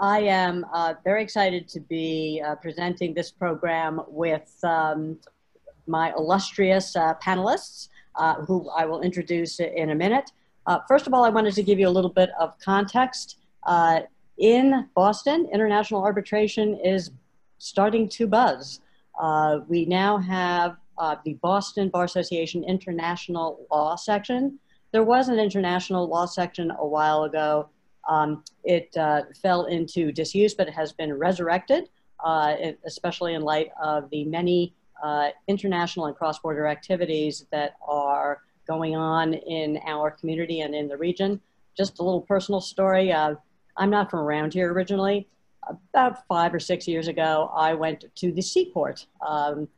I am uh, very excited to be uh, presenting this program with um, my illustrious uh, panelists, uh, who I will introduce in a minute. Uh, first of all, I wanted to give you a little bit of context. Uh, in Boston, international arbitration is starting to buzz. we now have the Boston Bar Association International Law Section. There was an international law section a while ago um, it uh, fell into disuse, but it has been resurrected, uh, especially in light of the many uh, international and cross-border activities that are going on in our community and in the region. Just a little personal story. Uh, I'm not from around here originally. About five or six years ago, I went to the Seaport um,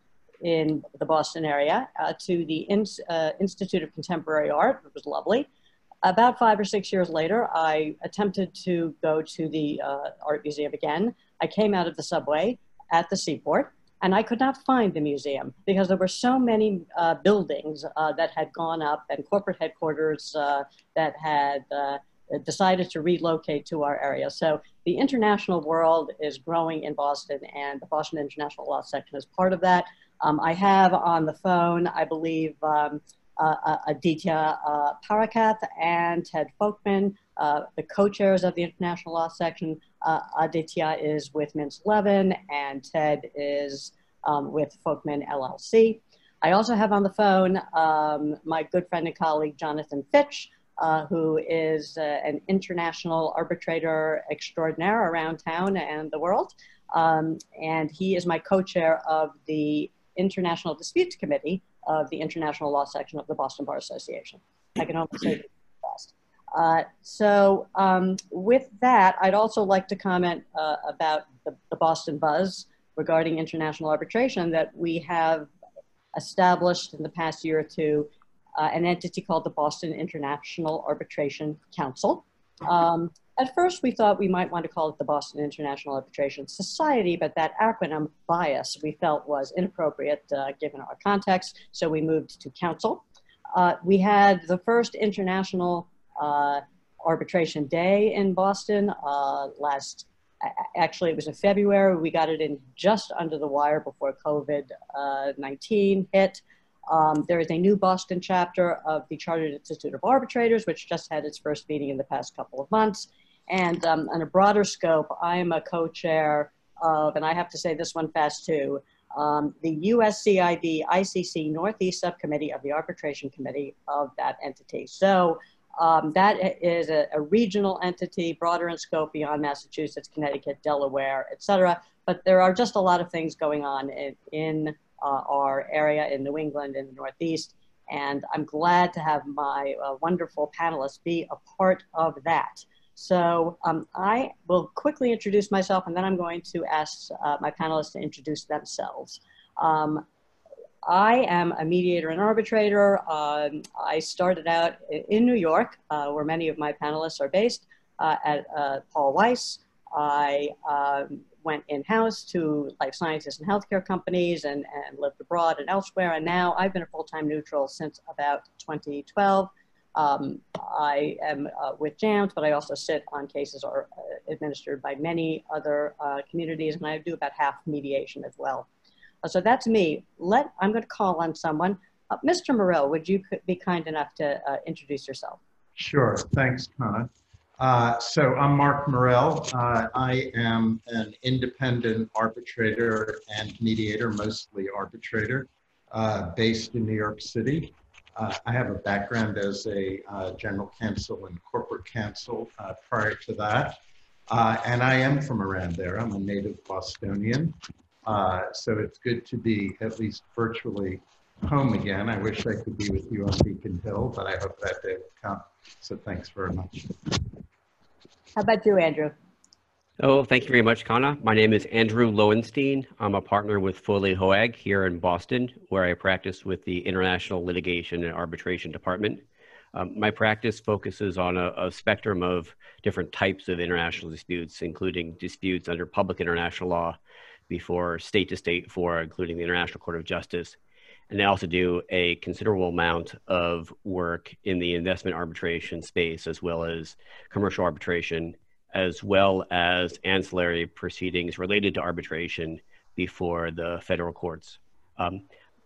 in the Boston area uh, to the In uh, Institute of Contemporary Art. It was lovely about five or six years later, I attempted to go to the uh, art museum again. I came out of the subway at the seaport and I could not find the museum because there were so many uh, buildings uh, that had gone up and corporate headquarters uh, that had uh, decided to relocate to our area. So the international world is growing in Boston and the Boston International Law Section is part of that. Um, I have on the phone, I believe, um, Aditya uh, Parakath and Ted Folkman, the co-chairs of the International Law Section. Aditya is with Mintz Levin and Ted is um, with Folkman LLC. I also have on the phone um, my good friend and colleague, Jonathan Fitch, uh, who is uh, an international arbitrator extraordinaire around town and the world. Um, and he is my co-chair of the International Disputes Committee, of the International Law Section of the Boston Bar Association. I can only say fast. Uh, so um, with that, I'd also like to comment uh, about the, the, Boston buzz regarding international arbitration that we have established in the past year or two uh, an entity called the Boston International Arbitration Council. Um, at first, we thought we might want to call it the Boston International Arbitration Society, but that acronym bias we felt was inappropriate uh, given our context, so we moved to council. Uh, we had the first international uh, arbitration day in Boston uh, last, actually it was in February. We got it in just under the wire before COVID-19 uh, hit. Um, there is a new Boston chapter of the Chartered Institute of Arbitrators, which just had its first meeting in the past couple of months. And um, on a broader scope, I am a co-chair of, and I have to say this one fast too, um, the USCIB ICC Northeast Subcommittee of the Arbitration Committee of that entity. So um, that is a, a, regional entity, broader in scope beyond Massachusetts, Connecticut, Delaware, et cetera. But there are just a lot of things going on in, in uh, our area in New England in the Northeast. And I'm glad to have my uh, wonderful panelists be a part of that. So um, I will quickly introduce myself and then I'm going to ask uh, my panelists to introduce themselves. Um, I am a mediator and arbitrator. Um, I started out in New York, uh, where many of my panelists are based, uh, at uh, Paul Weiss. I um, went in-house to life sciences and healthcare companies and, and lived abroad and elsewhere. And now I've been a full-time neutral since about 2012. Um, I am uh, with JAMS, but I also sit on cases are uh, administered by many other uh, communities, and I do about half mediation as well. Uh, so that's me. Let I'm going to call on someone. Uh, Mr. Morril, would you be kind enough to uh, introduce yourself? Sure. Thanks, Connor. so I'm Mark Morril. I am an independent arbitrator and mediator, mostly arbitrator, based in New York City. Uh, I have a background as a uh, general counsel and corporate counsel uh, prior to that. Uh, and I am from around there. I'm a native Bostonian. Uh, so it's good to be at least virtually home again. I wish I could be with you on Beacon Hill, but I hope that day will come. So thanks very much. How about you, Andrew? Oh, thank you very much, Kana. My name is Andrew Loewenstein. I'm a partner with Foley Hoag here in Boston, where I practice with the International Litigation and Arbitration Department. Um, my practice focuses on a, a, spectrum of different types of international disputes, including disputes under public international law before state to state fora, including the International Court of Justice. And I also do a considerable amount of work in the investment arbitration space, as well as commercial arbitration as well as ancillary proceedings related to arbitration before the federal courts. Um,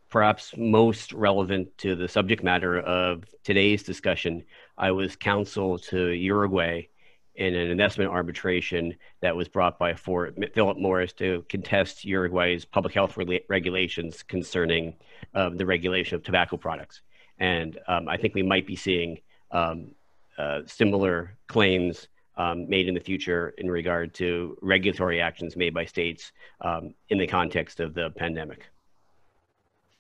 perhaps most relevant to the subject matter of today's discussion, I was counsel to Uruguay in an investment arbitration that was brought by Philip Morris to contest Uruguay's public health re- regulations concerning um, the regulation of tobacco products. And um, I think we might be seeing um, uh, similar claims um, made in the future in regard to regulatory actions made by states um, in the context of the pandemic.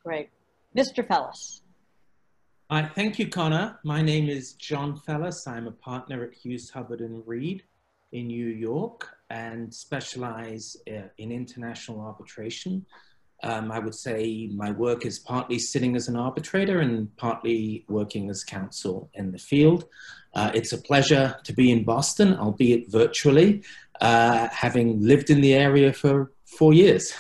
Great. Mr. Fellas. Uh, thank you, Connor. My name is John Fellas. I'm a partner at Hughes Hubbard and Reed in New York and specialize uh, in international arbitration. Um, I would say my work is partly sitting as an arbitrator and partly working as counsel in the field. Uh, it's a pleasure to be in Boston, albeit virtually, uh, having lived in the area for four years.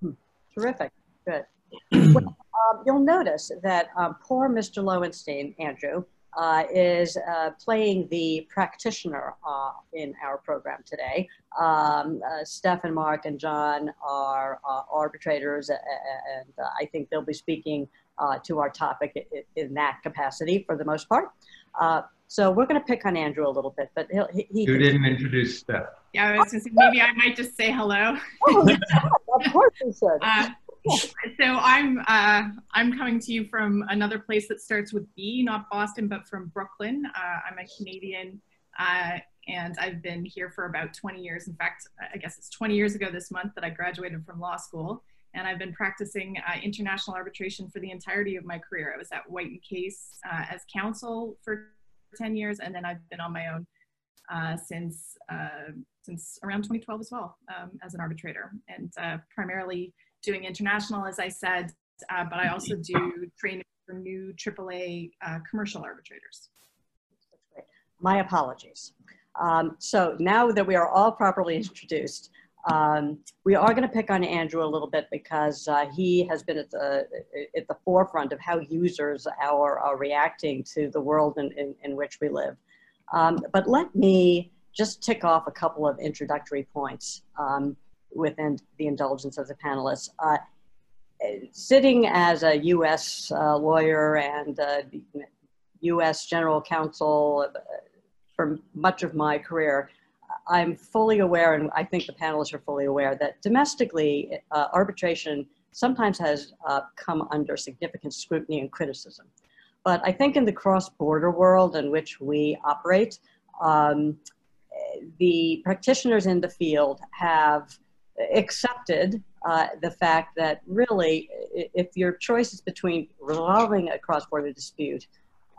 Hmm. Terrific. Good. well, um, you'll notice that um, poor Mr. Loewenstein, Andrew, uh, is uh, playing the practitioner uh, in our program today. Um, uh, Steph and Mark and John are uh, arbitrators, and uh, I think they'll be speaking to our topic in, that capacity for the most part. so we're going to pick on Andrew a little bit, but he'll, he, he You didn't introduce Steph. Yeah, I was going to say maybe I might just say hello. oh, of course you should. so I'm uh, I'm coming to you from another place that starts with B, not Boston, but from Brooklyn. Uh, I'm a Canadian, uh, and I've been here for about 20 years. In fact, I guess it's 20 years ago this month that I graduated from law school, and I've been practicing uh, international arbitration for the entirety of my career. I was at White and Case uh, as counsel for 10 years, and then I've been on my own uh, since since around 2012 as well um, as an arbitrator, and primarily doing international, as I said, uh, but I also do training for new AAA uh, commercial arbitrators. My apologies. Um, so now that we are all properly introduced, um, we are going to pick on Andrew a little bit because uh, he has been at the at the forefront of how users are, are reacting to the world in, in, in which we live. Um, but let me just tick off a couple of introductory points. Um, within the indulgence of the panelists. Uh, sitting as a U.S. Uh, lawyer and uh, U.S. general counsel uh, for much of my career, I'm fully aware, and I think the panelists are fully aware, that domestically uh, arbitration sometimes has uh, come under significant scrutiny and criticism. But I think in the cross-border world in which we operate, um, the practitioners in the field have accepted uh, the fact that really, if your choice is between resolving a cross-border dispute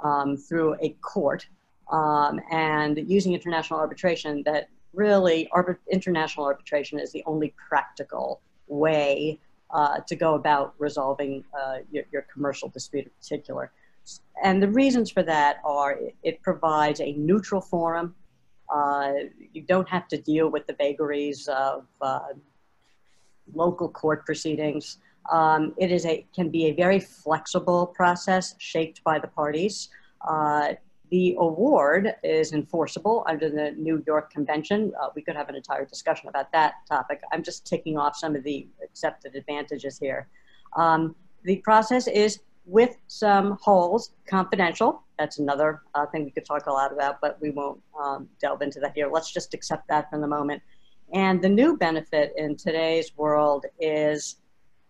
um, through a court um, and using international arbitration, that really arbit- international arbitration is the only practical way uh, to go about resolving uh, your, your, commercial dispute in particular. And the reasons for that are it, it provides a neutral forum you don't have to deal with the vagaries of uh, local court proceedings. Um, it is a can be a very flexible process shaped by the parties. Uh, the award is enforceable under the New York Convention. Uh, we could have an entire discussion about that topic. I'm just ticking off some of the accepted advantages here. Um, the process is with some holes, confidential. That's another uh, thing we could talk a lot about, but we won't um, delve into that here. Let's just accept that for the moment. And the new benefit in today's world is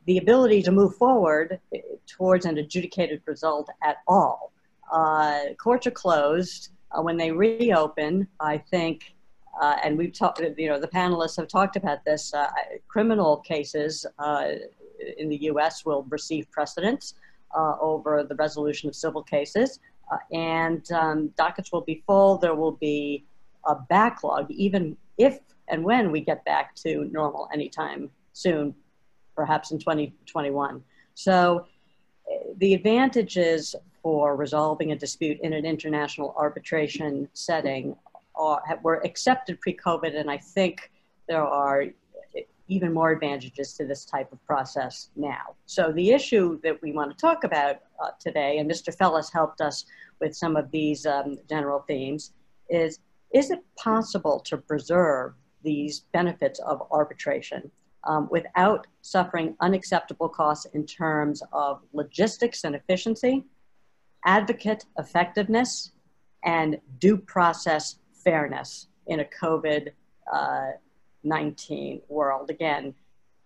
the ability to move forward eh, towards an adjudicated result at all. Uh, courts are closed. Uh, when they reopen, I think, uh, and we've talked, you know, the panelists have talked about this, uh, criminal cases uh, in the US will receive precedence over the resolution of civil cases. Uh, and um, dockets will be full. There will be a backlog, even if and when we get back to normal anytime soon, perhaps in 2021. So uh, the advantages for resolving a dispute in an international arbitration setting are, were accepted pre-COVID, and I think there are even more advantages to this type of process now. So the issue that we want to talk about uh, today, and Mr. Fellas helped us with some of these um, general themes, is is it possible to preserve these benefits of arbitration um, without suffering unacceptable costs in terms of logistics and efficiency, advocate effectiveness, and due process fairness in a COVID uh, 19 world? Again,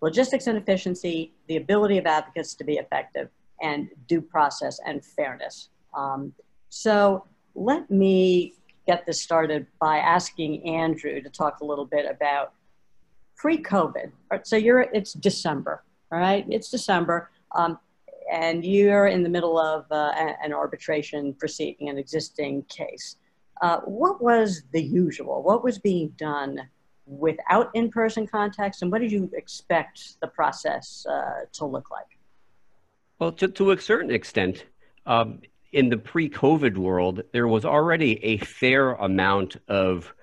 logistics and efficiency, the ability of advocates to be effective, and due process and fairness. Um, so let me get this started by asking Andrew to talk a little bit about pre-COVID. So you're it's December, all right? It's December, um, and you're in the middle of uh, an arbitration proceeding, an existing case. Uh, what was the usual? What was being done without in-person contacts, and what did you expect the process uh, to look like? Well, to, to a certain extent, um, in the pre-COVID world, there was already a fair amount of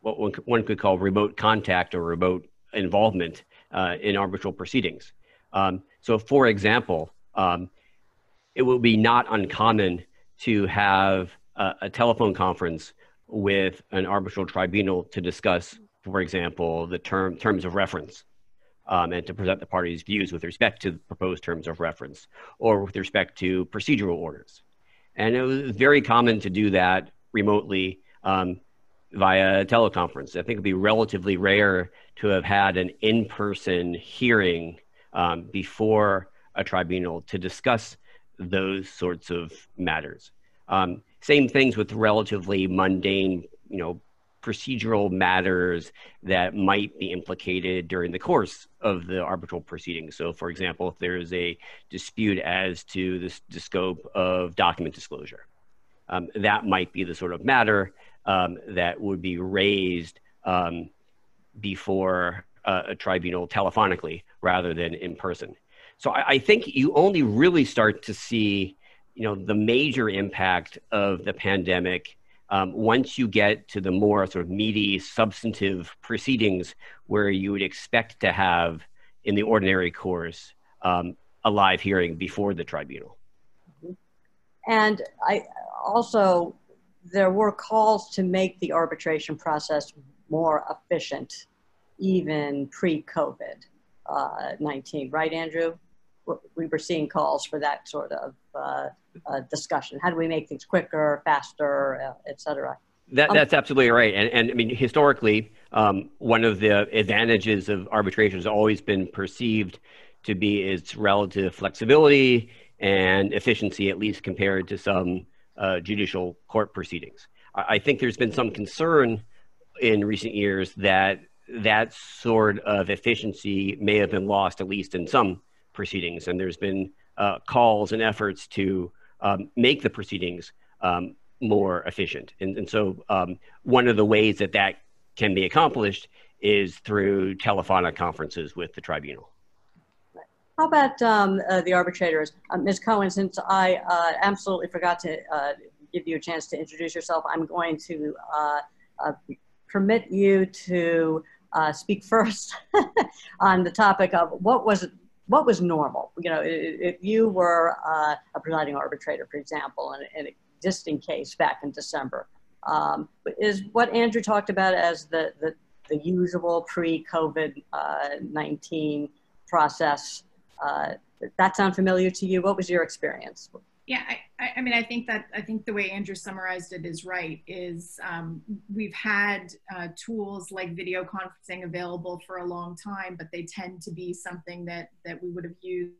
what one could call remote contact or remote involvement uh, in arbitral proceedings. Um, so, for example, um, it would be not uncommon to have a, a, telephone conference with an arbitral tribunal to discuss, for example, the term terms of reference um, and to present the parties' views with respect to the proposed terms of reference or with respect to procedural orders. And it was very common to do that remotely um, via teleconference. I think it'd be relatively rare to have had an in person hearing um, before a tribunal to discuss those sorts of matters. Um, same things with relatively mundane, you know, procedural matters that might be implicated during the course of the arbitral proceedings. So, for example, if there is a dispute as to this, the scope of document disclosure, um, that might be the sort of matter um, that would be raised um, before uh, a tribunal telephonically rather than in person. So, I, I think you only really start to see, you know, the major impact of the pandemic um, once you get to the more sort of meaty, substantive proceedings where you would expect to have in the ordinary course um, a live hearing before the tribunal. And I also, there were calls to make the arbitration process more efficient, even pre COVID uh, 19, right, Andrew? We were seeing calls for that sort of uh, uh, discussion. How do we make things quicker, faster, uh, et cetera? That, um, that's absolutely right. And, and I mean, historically, um, one of the advantages of arbitration has always been perceived to be its relative flexibility and efficiency, at least compared to some uh, judicial court proceedings. I, I think there's been some concern in recent years that that sort of efficiency may have been lost, at least in some proceedings. And there's been uh, calls and efforts to um, make the proceedings um, more efficient. And, and so, um, one of the ways that that can be accomplished is through telephonic conferences with the tribunal. How about um, uh, the arbitrators? Uh, Ms. Cohen, since I uh, absolutely forgot to uh, give you a chance to introduce yourself, I'm going to uh, uh, permit you to speak first on the topic of what was what was normal? You know, if you were uh, a presiding arbitrator, for example, in, an existing case back in December, um, is what Andrew talked about as the, the, the usual pre-COVID-19 uh, process, uh, that sound familiar to you? What was your experience? Yeah, I, I, mean, I think that I think the way Andrew summarized it is right. Is um, we've had uh, tools like video conferencing available for a long time, but they tend to be something that that we would have used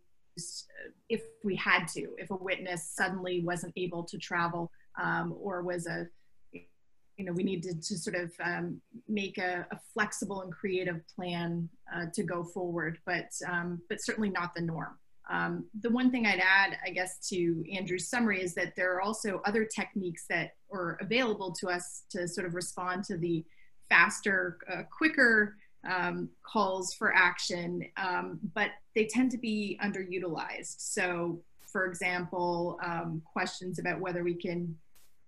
if we had to. If a witness suddenly wasn't able to travel um, or was a you know, we needed to sort of um, make a, a, flexible and creative plan uh, to go forward, but um, but certainly not the norm. Um, the one thing I'd add, I guess, to Andrew's summary is that there are also other techniques that are available to us to sort of respond to the faster, uh, quicker um, calls for action, um, but they tend to be underutilized. So, for example, um, questions about whether we can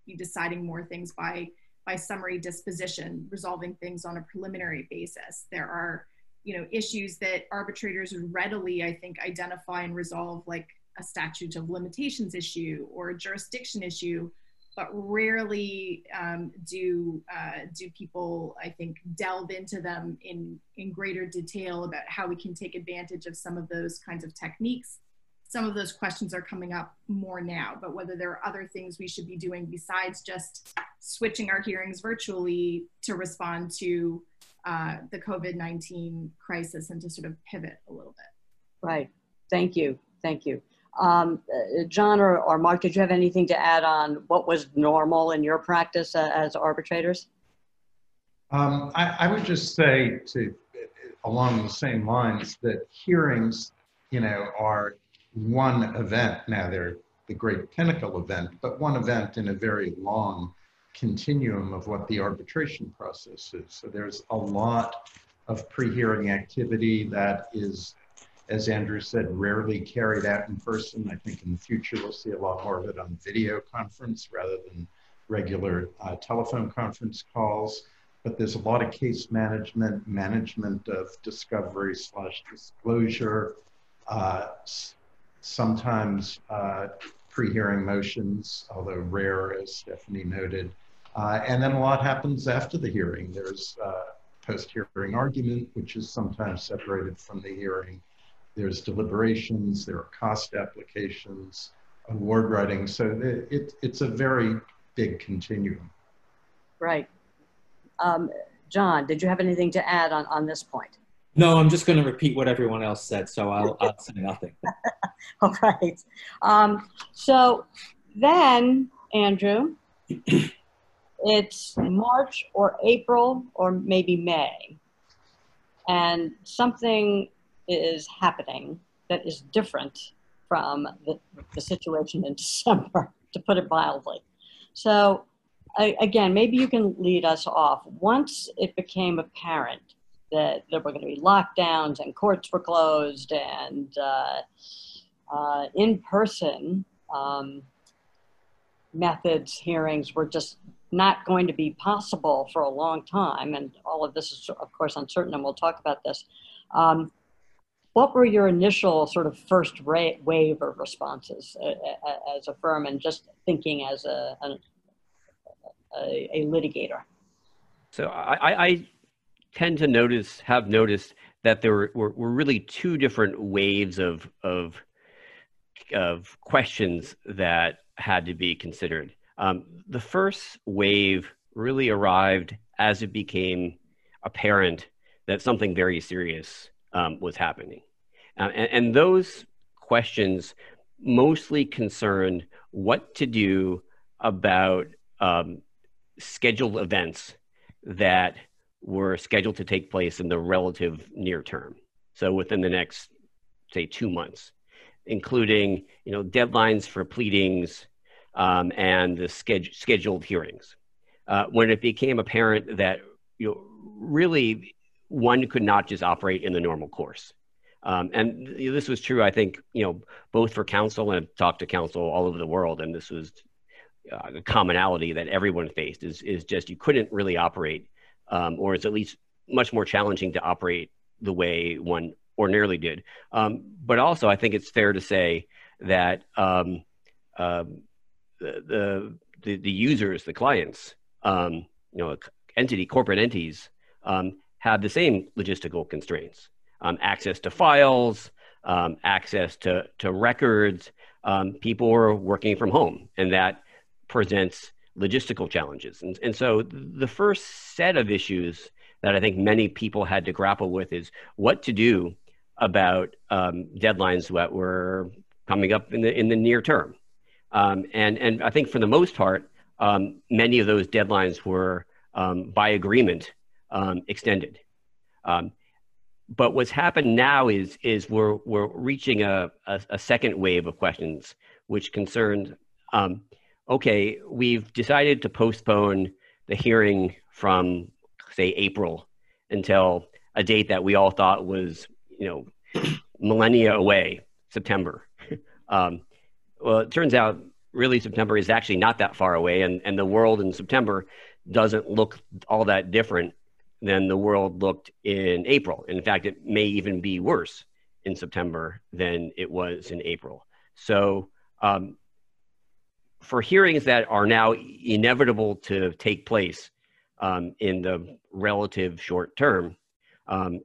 be deciding more things by by summary disposition, resolving things on a preliminary basis. There are you know issues that arbitrators would readily i think identify and resolve like a statute of limitations issue or a jurisdiction issue but rarely um, do uh, do people, I think, delve into them in in greater detail about how we can take advantage of some of those kinds of techniques. Some of those questions are coming up more now, but whether there are other things we should be doing besides just switching our hearings virtually to respond to uh, the COVID 19 crisis and to sort of pivot a little bit. Right. Thank you. Thank you. Um, uh, John or, or Mark, did you have anything to add on what was normal in your practice uh, as arbitrators? Um, I, I, would just say to along the same lines that hearings, you know, are one event. Now they're the great pinnacle event, but one event in a very long continuum of what the arbitration process is. So there's a lot of pre-hearing activity that is as Andrew said, rarely carried out in person. I think in the future we'll see a lot more of it on video conference rather than regular uh, telephone conference calls. But there's a lot of case management, management of discovery slash disclosure, uh, sometimes uh, pre-hearing motions, although rare, as Stephanie noted. Uh, and then a lot happens after the hearing. There's uh, post-hearing argument, which is sometimes separated from the hearing there's deliberations, there are cost applications, award writing. So it, it, it's a very big continuum. Right. Um, John, did you have anything to add on, on this point? No, I'm just going to repeat what everyone else said, so I'll, I'll say nothing. All right. Um, so then, Andrew, it's March or April or maybe May, and something is happening that is different from the, the situation in December, to put it mildly. So, I, again, maybe you can lead us off. Once it became apparent that there were going to be lockdowns and courts were closed and uh, uh, in person um, methods, hearings were just not going to be possible for a long time, and all of this is, of course, uncertain, and we'll talk about this. Um, what were your initial sort of first wave of responses uh, as a firm and just thinking as a, a, a litigator? So I, I, tend to notice, have noticed that there were, were, were really two different waves of, of, of questions that had to be considered. Um, the first wave really arrived as it became apparent that something very serious um, was happening. Uh, and, and, those questions mostly concerned what to do about um, scheduled events that were scheduled to take place in the relative near term. So within the next, say, two months, including you know deadlines for pleadings um, and the scheduled hearings. Uh, when it became apparent that you know, really one could not just operate in the normal course. Um, and this was true, I think, you know, both for counsel and I've talked to counsel all over the world, and this was uh, a commonality that everyone faced is is just you couldn't really operate, um, or it's at least much more challenging to operate the way one ordinarily did. Um, but also, I think it's fair to say that um, uh, the, the the users, the clients, um, you know, entity corporate entities um, have the same logistical constraints um, access to files, um, access to, to records. Um, people are working from home, and that presents logistical challenges. And, and so the first set of issues that I think many people had to grapple with is what to do about um, deadlines that were coming up in the, in the near term. Um, and, and I think for the most part, um, many of those deadlines were by agreement um, extended. Um, but what's happened now is is we're we're reaching a, a, a second wave of questions, which concerns. Um, okay, we've decided to postpone the hearing from say April until a date that we all thought was you know millennia away, September. um, well, it turns out really September is actually not that far away, and and the world in September doesn't look all that different than the world looked in April. In fact, it may even be worse in September than it was in April. So, um, for hearings that are now inevitable to take place um, in the relative short term, um,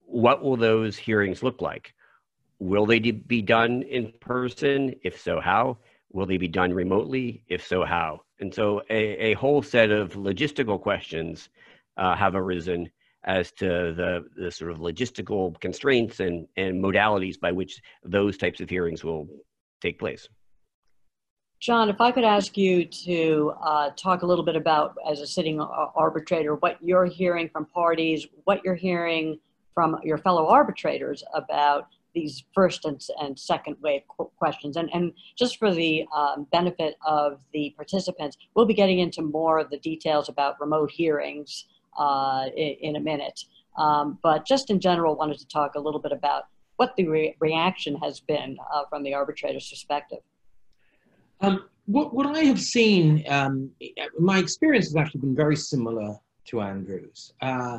what will those hearings look like? Will they be done in person? If so, how? Will they be done remotely? If so, how? And so a, a whole set of logistical questions uh, have arisen as to the, the sort of logistical constraints and, and modalities by which those types of hearings will take place. John, if I could ask you to uh, talk a little bit about, as a sitting arbitrator, what you're hearing from parties, what you're hearing from your fellow arbitrators about these first and, and second wave questions. And, and just for the um, benefit of the participants, we'll be getting into more of the details about remote hearings uh, in, in, a minute. Um, but just in general, wanted to talk a little bit about what the re reaction has been uh, from the arbitrator's perspective. Um, what, what I have seen, um, my experience has actually been very similar to Andrew's. Uh,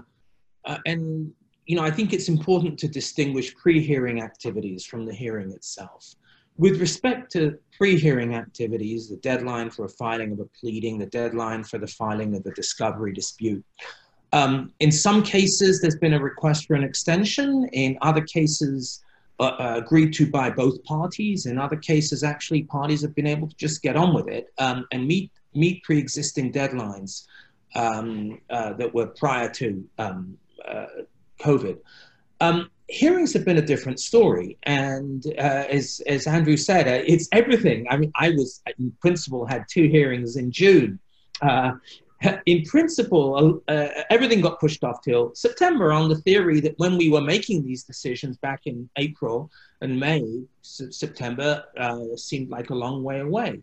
uh and you know, I think it's important to distinguish pre-hearing activities from the hearing itself. With respect to pre-hearing activities, the deadline for a filing of a pleading, the deadline for the filing of a discovery dispute, um, in some cases, there's been a request for an extension. In other cases, uh, uh, agreed to by both parties. In other cases, actually, parties have been able to just get on with it um, and meet meet pre-existing deadlines um, uh, that were prior to um, uh, COVID. Um, hearings have been a different story, and uh, as as Andrew said, uh, it's everything. I mean, I was in principle had two hearings in June. Uh, in principle, uh, everything got pushed off till September on the theory that when we were making these decisions back in April and May, September uh, seemed like a long way away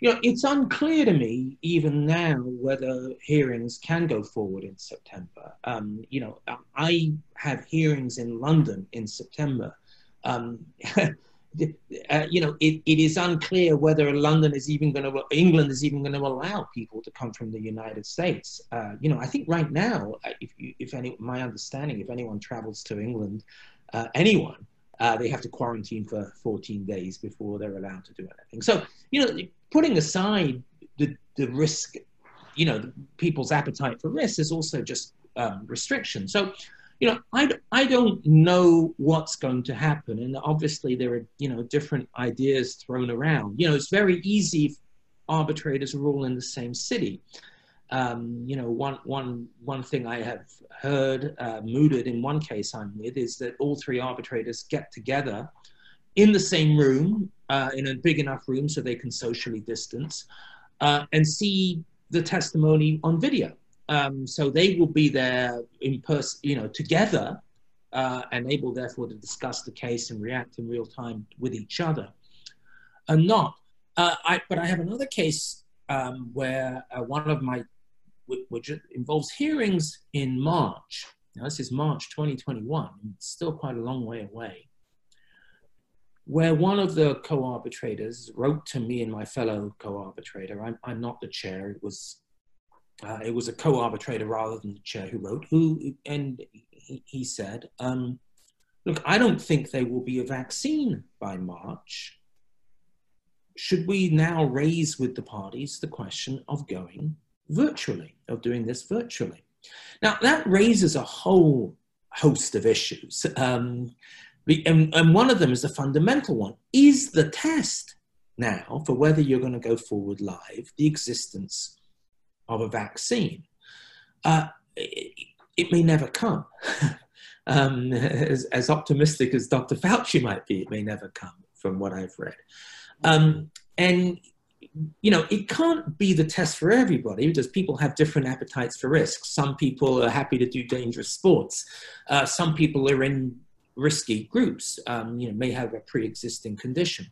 you know, it's unclear to me even now whether hearings can go forward in September. Um, you know, I have hearings in London in September. Um, uh, you know, it, it is unclear whether London is even going to, England is even going to allow people to come from the United States. Uh, you know, I think right now, uh, if, if any, my understanding, if anyone travels to England, uh, anyone, uh, they have to quarantine for 14 days before they're allowed to do anything. So, you know, putting aside the, the risk, you know, people's appetite for risk is also just um, restriction. So, you know, I, I don't know what's going to happen. And obviously there are, you know, different ideas thrown around. You know, it's very easy arbitrators are all in the same city. Um, you know, one, one, one thing I have heard uh, mooted in one case I'm with is that all three arbitrators get together in the same room, uh, in a big enough room so they can socially distance, uh, and see the testimony on video. Um, so they will be there in person, you know, together, uh, and able therefore to discuss the case and react in real time with each other. And not, uh, I, but I have another case um, where uh, one of my, which involves hearings in March. Now this is March 2021. It's still quite a long way away where one of the co-arbitrators wrote to me and my fellow co-arbitrator, I'm, I'm not the chair, it was, uh, it was a co-arbitrator rather than the chair who wrote, who, and he, he said, um, look, I don't think there will be a vaccine by March. Should we now raise with the parties the question of going virtually, of doing this virtually? Now, that raises a whole host of issues. Um, and, and one of them is the fundamental one. Is the test now for whether you're going to go forward live the existence of a vaccine? Uh, it, it, may never come. um, as, as, optimistic as Dr. Fauci might be, it may never come from what I've read. Um, and you know, it can't be the test for everybody because people have different appetites for risk. Some people are happy to do dangerous sports. Uh, some people are in risky groups, um, you know, may have a pre-existing condition.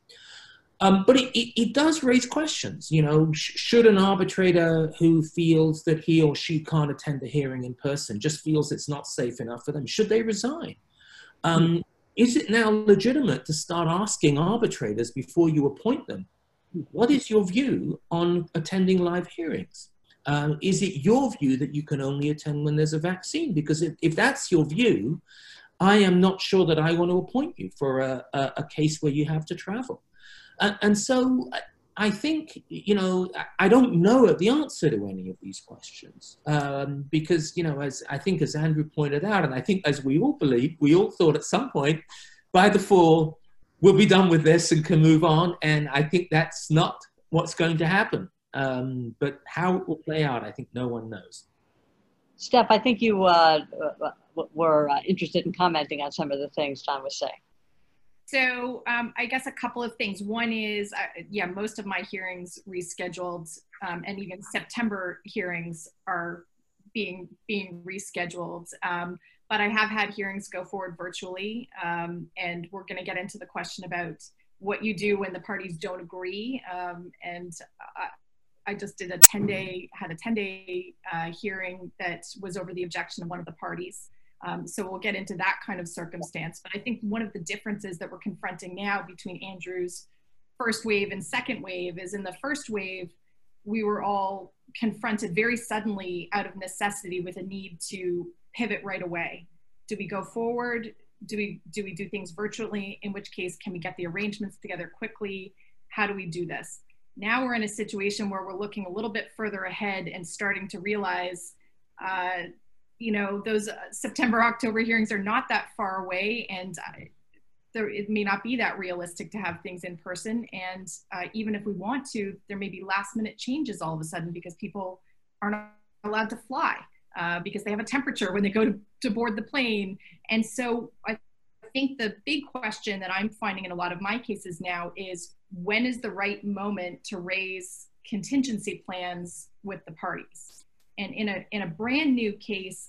Um, but it, it, it, does raise questions. You know, sh should an arbitrator who feels that he or she can't attend a hearing in person, just feels it's not safe enough for them, should they resign? Um, is it now legitimate to start asking arbitrators before you appoint them, what is your view on attending live hearings? Um, is it your view that you can only attend when there's a vaccine? Because if, if that's your view, I am not sure that I want to appoint you for a, a, a case where you have to travel. And, and so I think, you know, I don't know the answer to any of these questions um, because, you know, as I think as Andrew pointed out, and I think as we all believe, we all thought at some point by the fall, we'll be done with this and can move on. And I think that's not what's going to happen. Um, but how it will play out, I think no one knows. Steph, I think you uh, uh were uh, interested in commenting on some of the things John was saying. So um, I guess a couple of things. One is, uh, yeah, most of my hearings rescheduled, um, and even September hearings are being being rescheduled. Um, but I have had hearings go forward virtually, um, and we're going to get into the question about what you do when the parties don't agree. Um, and I, I, just did a 10 day, had a 10 day uh, hearing that was over the objection of one of the parties. Um, so we'll get into that kind of circumstance. But I think one of the differences that we're confronting now between Andrew's first wave and second wave is in the first wave, we were all confronted very suddenly out of necessity with a need to pivot right away. Do we go forward? Do we do we do things virtually? In which case, can we get the arrangements together quickly? How do we do this? Now we're in a situation where we're looking a little bit further ahead and starting to realize, uh, you know, those uh, September October hearings are not that far away, and uh, there, it may not be that realistic to have things in person. And uh, even if we want to, there may be last minute changes all of a sudden because people aren't allowed to fly uh, because they have a temperature when they go to, to board the plane. And so I think the big question that I'm finding in a lot of my cases now is when is the right moment to raise contingency plans with the parties? And in a, in a brand new case,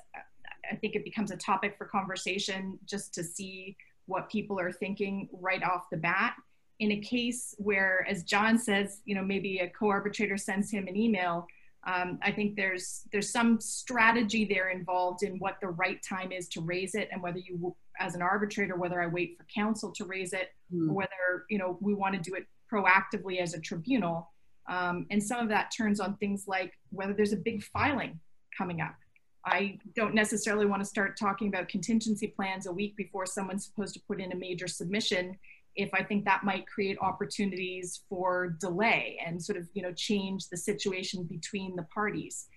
I think it becomes a topic for conversation just to see what people are thinking right off the bat. In a case where, as John says, you know, maybe a co-arbitrator sends him an email, um, I think there's there's some strategy there involved in what the right time is to raise it, and whether you, as an arbitrator, whether I wait for counsel to raise it, mm. or whether you know we want to do it proactively as a tribunal. Um, and some of that turns on things like whether there's a big filing coming up. I don't necessarily want to start talking about contingency plans a week before someone's supposed to put in a major submission if I think that might create opportunities for delay and sort of, you know, change the situation between the parties.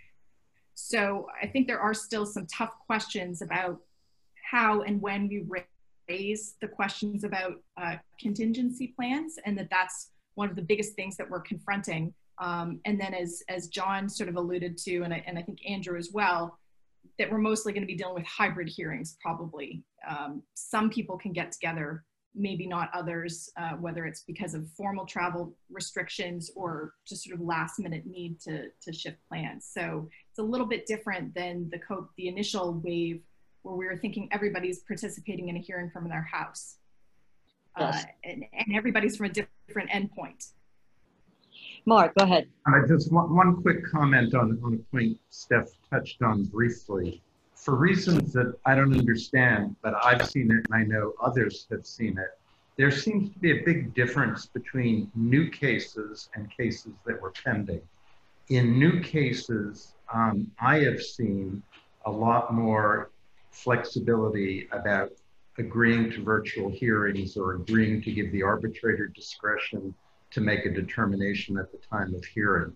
So I think there are still some tough questions about how and when we raise the questions about uh, contingency plans and that that's one of the biggest things that we're confronting. Um, and then as, as John sort of alluded to, and I, and I think Andrew as well, that we're mostly going to be dealing with hybrid hearings probably. Um, some people can get together maybe not others, uh, whether it's because of formal travel restrictions or just sort of last minute need to, to shift plans. So it's a little bit different than the, co- the initial wave where we were thinking everybody's participating in a hearing from their house. Uh, yes. Uh, and, and everybody's from a different endpoint. Mark, go ahead. Uh, just one, one quick comment on, on a point Steph touched on briefly for reasons that I don't understand, but I've seen it and I know others have seen it, there seems to be a big difference between new cases and cases that were pending. In new cases, um, I have seen a lot more flexibility about agreeing to virtual hearings or agreeing to give the arbitrator discretion to make a determination at the time of hearing.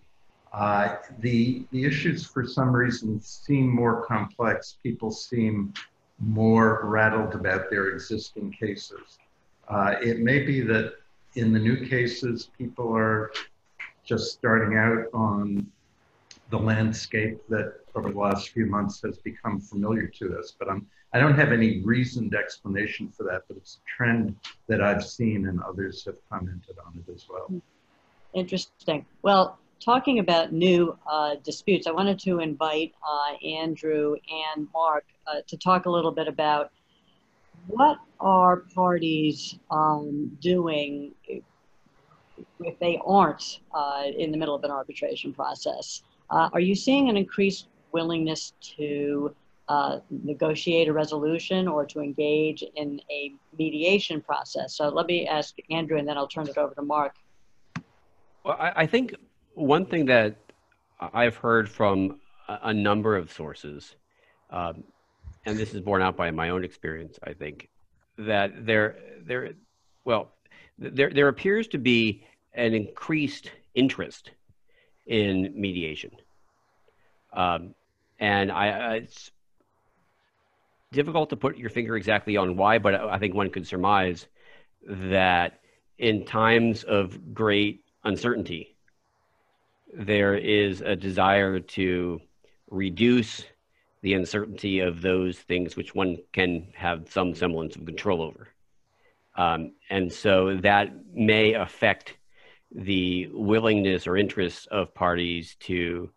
Uh, the, the issues, for some reason, seem more complex. People seem more rattled about their existing cases. Uh, it may be that in the new cases, people are just starting out on the landscape that over the last few months has become familiar to us. But I'm, I don't have any reasoned explanation for that, but it's a trend that I've seen and others have commented on it as well. Interesting. Well, talking about new uh, disputes, I wanted to invite uh, Andrew and Mark uh, to talk a little bit about what are parties um, doing if they aren't uh, in the middle of an arbitration process. Uh, are you seeing an increased willingness to uh, negotiate a resolution or to engage in a mediation process? So let me ask Andrew, and then I'll turn it over to Mark. Well, I, I think one thing that I've heard from a, number of sources, um, and this is borne out by my own experience, I think, that there, there, well, there, there appears to be an increased interest in mediation. Um, and I, it's difficult to put your finger exactly on why, but I think one could surmise that in times of great uncertainty, there is a desire to reduce the uncertainty of those things which one can have some semblance of control over. Um, and so that may affect the willingness or interest of parties to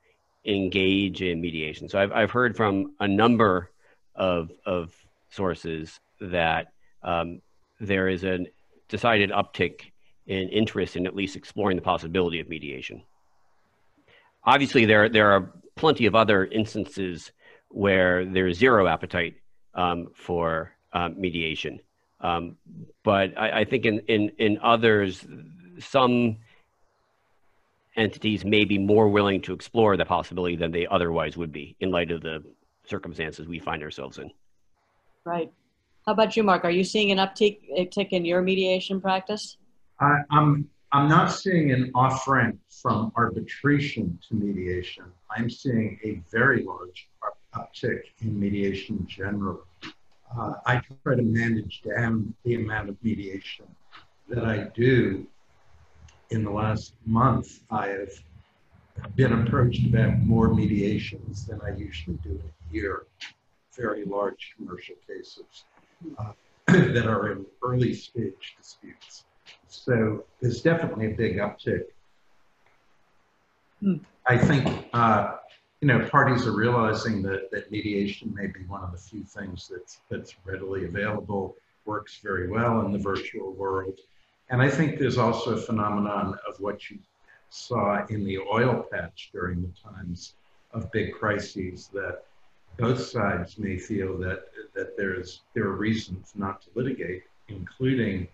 engage in mediation. So I've, I've heard from a number of, of sources that um, there is a decided uptick in interest in at least exploring the possibility of mediation. Obviously, there, there are plenty of other instances where there's zero appetite um, for um, mediation. Um, but I, I, think in, in, in others, some entities may be more willing to explore the possibility than they otherwise would be in light of the circumstances we find ourselves in. Right. How about you, Mark? Are you seeing an uptick, uptick in your mediation practice? I, I'm I'm not seeing an off ramp from arbitration to mediation. I'm seeing a very large uptick in mediation generally. Uh, I try to manage down the amount of mediation that I do. In the last month, I have been approached about more mediations than I usually do in a year. Very large commercial cases uh, that are in early stage disputes. So there's definitely a big uptick. Hmm. I think uh, you know parties are realizing that that mediation may be one of the few things that's that's readily available, works very well in the virtual world, and I think there's also a phenomenon of what you saw in the oil patch during the times of big crises that both sides may feel that that there's there are reasons not to litigate, including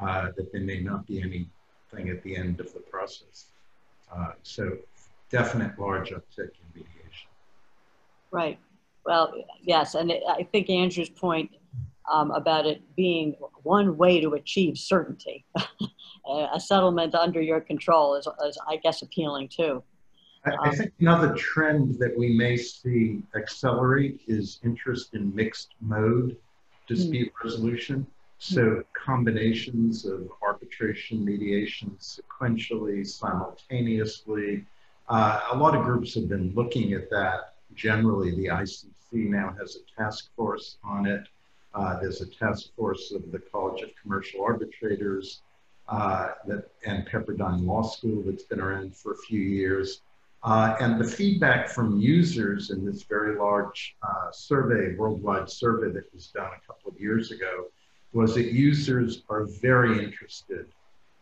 uh, that there may not be anything at the end of the process. Uh, so definite large uptick in mediation. Right. Well, yes, and it, I think Andrew's point um, about it being one way to achieve certainty, a settlement under your control is, is, I guess, appealing too. I, I think another trend that we may see accelerate is interest in mixed mode dispute mm. resolution. So combinations of arbitration, mediation, sequentially, simultaneously. Uh, a lot of groups have been looking at that. Generally, the ICC now has a task force on it. Uh, there's a task force of the College of Commercial Arbitrators uh, that, and Pepperdine Law School that's been around for a few years. Uh, and the feedback from users in this very large uh, survey, worldwide survey that was done a couple of years ago, was that users are very interested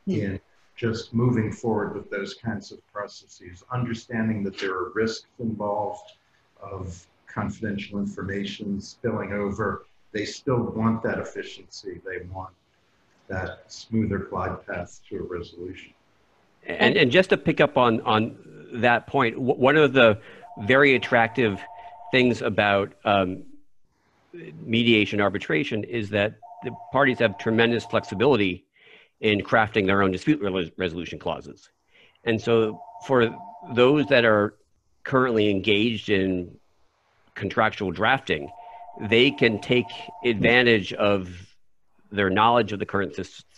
hmm. in just moving forward with those kinds of processes, understanding that there are risks involved of confidential information spilling over. They still want that efficiency. They want that smoother glide path to a resolution. And, and just to pick up on, on that point, one of the very attractive things about um, mediation arbitration is that the parties have tremendous flexibility in crafting their own dispute resolution clauses. And so for those that are currently engaged in contractual drafting, they can take advantage of their knowledge of the current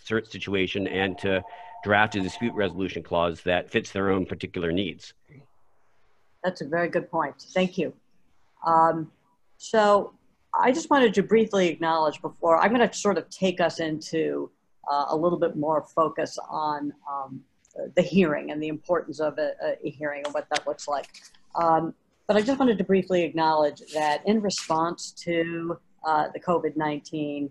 situation and to draft a dispute resolution clause that fits their own particular needs. That's a very good point. Thank you. Um, so I just wanted to briefly acknowledge before, I'm going to sort of take us into uh, a little bit more focus on um, the hearing and the importance of a, a, hearing and what that looks like. Um, but I just wanted to briefly acknowledge that in response to uh, the COVID 19,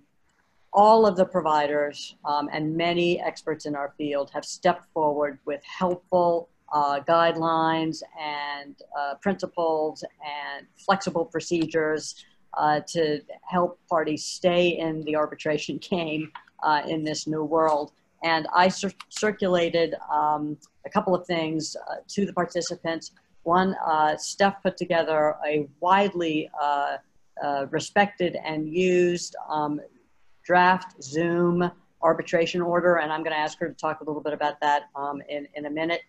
all of the providers um, and many experts in our field have stepped forward with helpful uh, guidelines and uh, principles and flexible procedures uh, to help parties stay in the arbitration game uh, in this new world. And I cir circulated um, a couple of things uh, to the participants. One, uh, Steph put together a widely uh, uh, respected and used um, draft Zoom arbitration order, and I'm going to ask her to talk a little bit about that um, in, in a minute.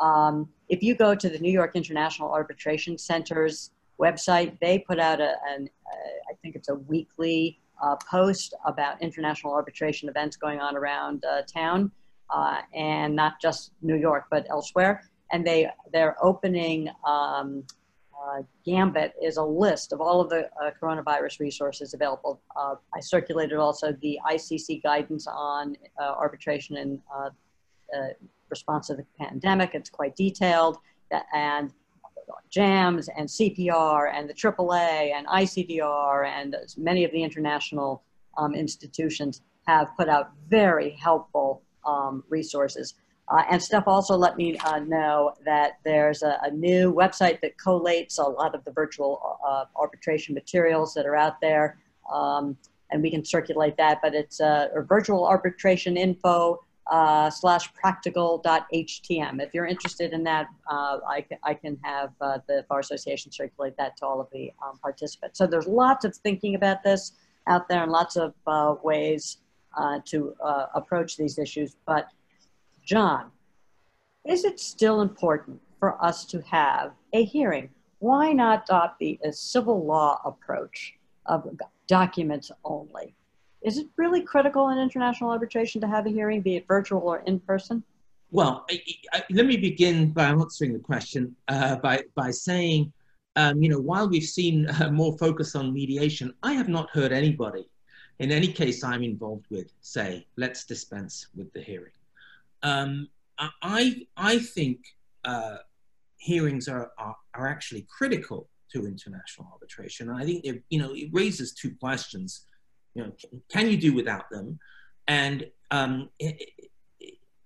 Um, if you go to the New York International Arbitration Center's website, they put out a, an, uh, I think it's a weekly uh, post about international arbitration events going on around uh, town, uh, and not just New York, but elsewhere. And they, they're opening um, uh, Gambit is a list of all of the uh, coronavirus resources available. I circulated also the ICC guidance on arbitration in response to the pandemic. It's quite detailed, and JAMS and CPR and the AAA and ICDR and many of the international um, institutions have put out very helpful um, resources. Uh, and Steph also let me uh, know that there's a, a, new website that collates a lot of the virtual uh, arbitration materials that are out there. Um, and we can circulate that, but it's uh, virtual arbitration info uh, slash practical.htm. If you're interested in that, uh, I, I can have uh, the Bar Association circulate that to all of the um, participants. So there's lots of thinking about this out there and lots of ways to approach these issues. But John, is it still important for us to have a hearing? Why not adopt the civil law approach of documents only? Is it really critical in international arbitration to have a hearing, be it virtual or in person? Well, I, I, let me begin by answering the question uh, by, by saying, um, you know, while we've seen uh, more focus on mediation, I have not heard anybody in any case I'm involved with say, let's dispense with the hearing. Um, I, I think uh, hearings are, are, are, actually critical to international arbitration. And I think it, you know, it raises two questions. You know, can, you do without them? And, um,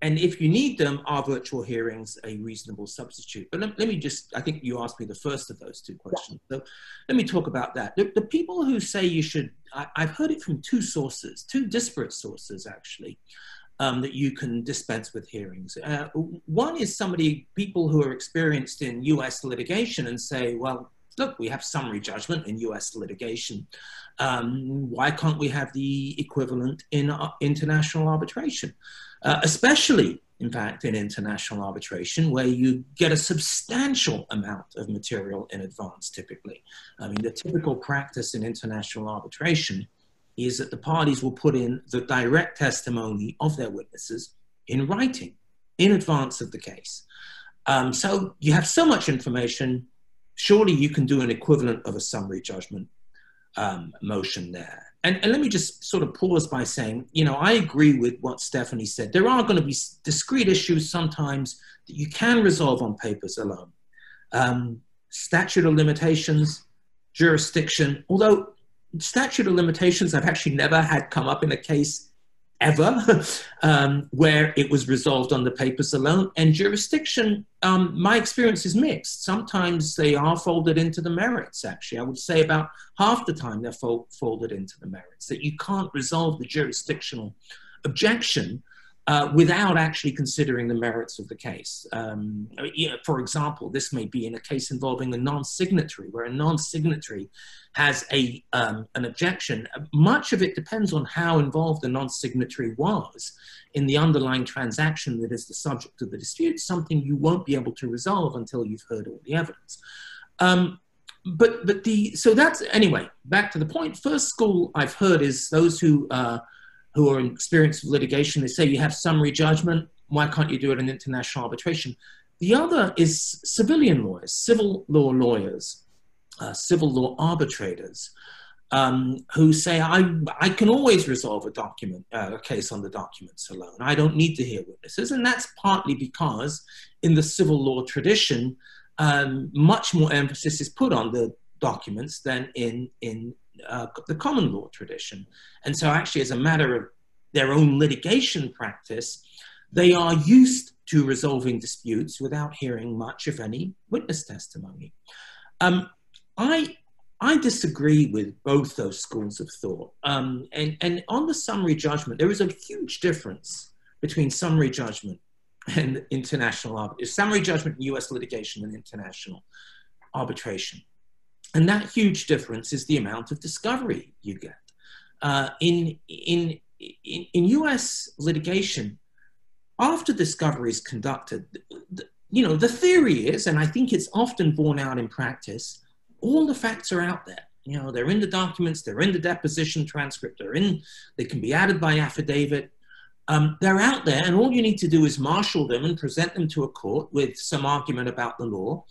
and if you need them, are virtual hearings a reasonable substitute? But let, let, me just, I think you asked me the first of those two questions. So let me talk about that. The, the people who say you should, I, I've heard it from two sources, two disparate sources actually um, that you can dispense with hearings. Uh, one is somebody, people who are experienced in US litigation and say, well, look, we have summary judgment in US litigation. Um, why can't we have the equivalent in uh, international arbitration? Uh, especially, in fact, in international arbitration, where you get a substantial amount of material in advance, typically. I mean, the typical practice in international arbitration is that the parties will put in the direct testimony of their witnesses in writing in advance of the case. Um, so you have so much information, surely you can do an equivalent of a summary judgment um, motion there. And, and, let me just sort of pause by saying, you know, I agree with what Stephanie said. There are going to be discrete issues sometimes that you can resolve on papers alone. Um, statute of limitations, jurisdiction, although statute of limitations I've actually never had come up in a case ever um, where it was resolved on the papers alone. And jurisdiction, um, my experience is mixed. Sometimes they are folded into the merits, actually. I would say about half the time they're fo folded into the merits, that you can't resolve the jurisdictional objection uh, without actually considering the merits of the case. Um, for example, this may be in a case involving a non-signatory, where a non-signatory has a, um, an objection. Much of it depends on how involved the non-signatory was in the underlying transaction that is the subject of the dispute, something you won't be able to resolve until you've heard all the evidence. Um, but but the so that's anyway back to the point. First school I've heard is those who uh, who are experienced with litigation. They say you have summary judgment. Why can't you do it in international arbitration? The other is civilian lawyers, civil law lawyers, uh, civil law arbitrators, um, who say, I, I can always resolve a document, uh, a case on the documents alone. I don't need to hear witnesses. And that's partly because in the civil law tradition, um, much more emphasis is put on the documents than in, in uh, the common law tradition. And so, actually, as a matter of their own litigation practice, they are used to resolving disputes without hearing much, if any, witness testimony. Um, I, I disagree with both those schools of thought. Um, and, and on the summary judgment, there is a huge difference between summary judgment and international arbitration, summary judgment in US litigation and international arbitration. And that huge difference is the amount of discovery you get. Uh, in, in, in, in US litigation, after discovery is conducted, the, you know, the theory is, and I think it's often borne out in practice, all the facts are out there. You know, they're in the documents, they're in the deposition transcript, they're in, they can be added by affidavit. Um, they're out there, and all you need to do is marshal them and present them to a court with some argument about the law.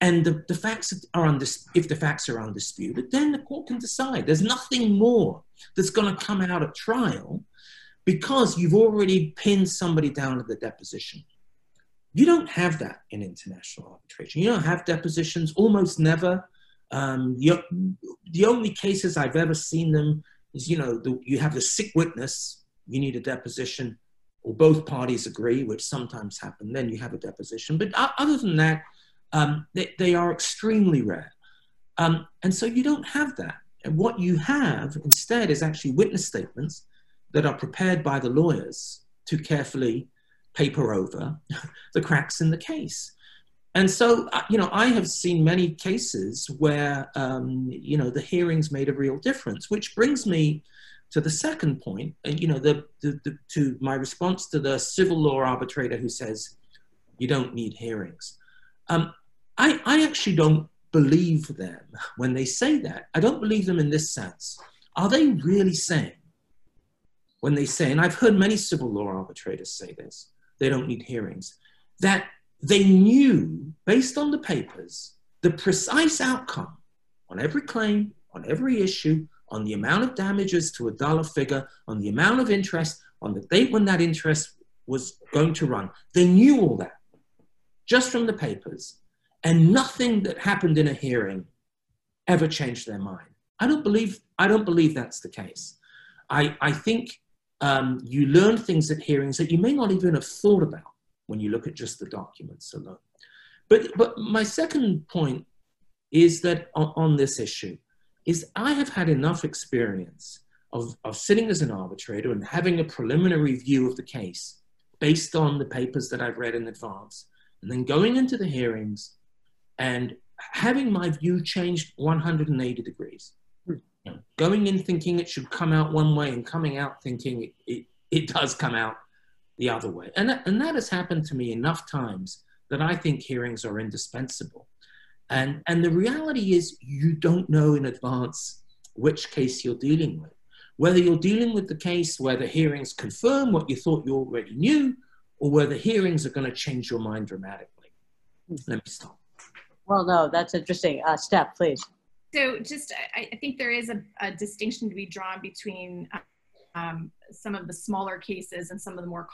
And the, the facts are undis- if the facts are undisputed, then the court can decide. There's nothing more that's going to come out at trial because you've already pinned somebody down at the deposition. You don't have that in international arbitration. You don't have depositions, almost never. Um, the, only cases I've ever seen them is, you know, the, you have the sick witness, you need a deposition, or both parties agree, which sometimes happen, then you have a deposition. But other than that, um, they, they, are extremely rare. Um, and so you don't have that. And what you have instead is actually witness statements that are prepared by the lawyers to carefully paper over the cracks in the case. And so, uh, you know, I have seen many cases where, um, you know, the hearings made a real difference, which brings me to the second point, and, you know, the, the, the, to my response to the civil law arbitrator who says, you don't need hearings. Um, I, I actually don't believe them when they say that. I don't believe them in this sense. Are they really saying, when they say, and I've heard many civil law arbitrators say this, they don't need hearings, that they knew, based on the papers, the precise outcome on every claim, on every issue, on the amount of damages to a dollar figure, on the amount of interest, on the date when that interest was going to run. They knew all that just from the papers, and nothing that happened in a hearing ever changed their mind. I don't believe, I don't believe that's the case. I, I think um, you learn things at hearings that you may not even have thought about when you look at just the documents alone. But, but my second point is that on, on this issue is I have had enough experience of, of sitting as an arbitrator and having a preliminary view of the case based on the papers that I've read in advance, and then going into the hearings and having my view changed 180 degrees hmm. going in thinking it should come out one way and coming out thinking it, it, it does come out the other way. And that, and that has happened to me enough times that I think hearings are indispensable. And, and the reality is, you don't know in advance which case you're dealing with. Whether you're dealing with the case where the hearings confirm what you thought you already knew, or whether hearings are going to change your mind dramatically. Hmm. Let me stop. Well, no, that's interesting. Uh, Steph, please. So just, I, I think there is a, a, distinction to be drawn between um, some of the smaller cases and some of the more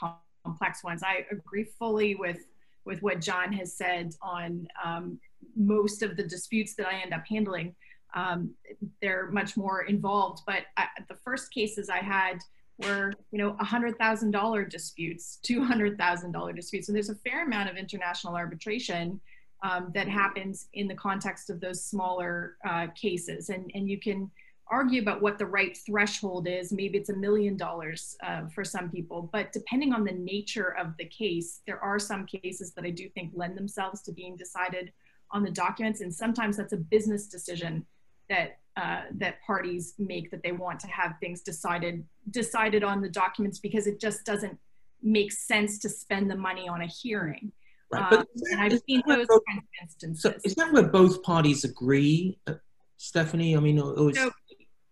complex ones. I agree fully with, with what John has said on um, most of the disputes that I end up handling. Um, they're much more involved, but I, the first cases I had were, you know, $100,000 disputes, $200,000 disputes. And there's a fair amount of international arbitration um, that happens in the context of those smaller uh, cases. And, and you can argue about what the right threshold is. Maybe it's a million dollars uh, for some people, but depending on the nature of the case, there are some cases that I do think lend themselves to being decided on the documents. And sometimes that's a business decision that uh, that parties make that they want to have things decided decided on the documents because it just doesn't make sense to spend the money on a hearing. Right. But um, and I've seen those both, kinds of instances. So is that where both parties agree, uh, Stephanie? I mean, was... so,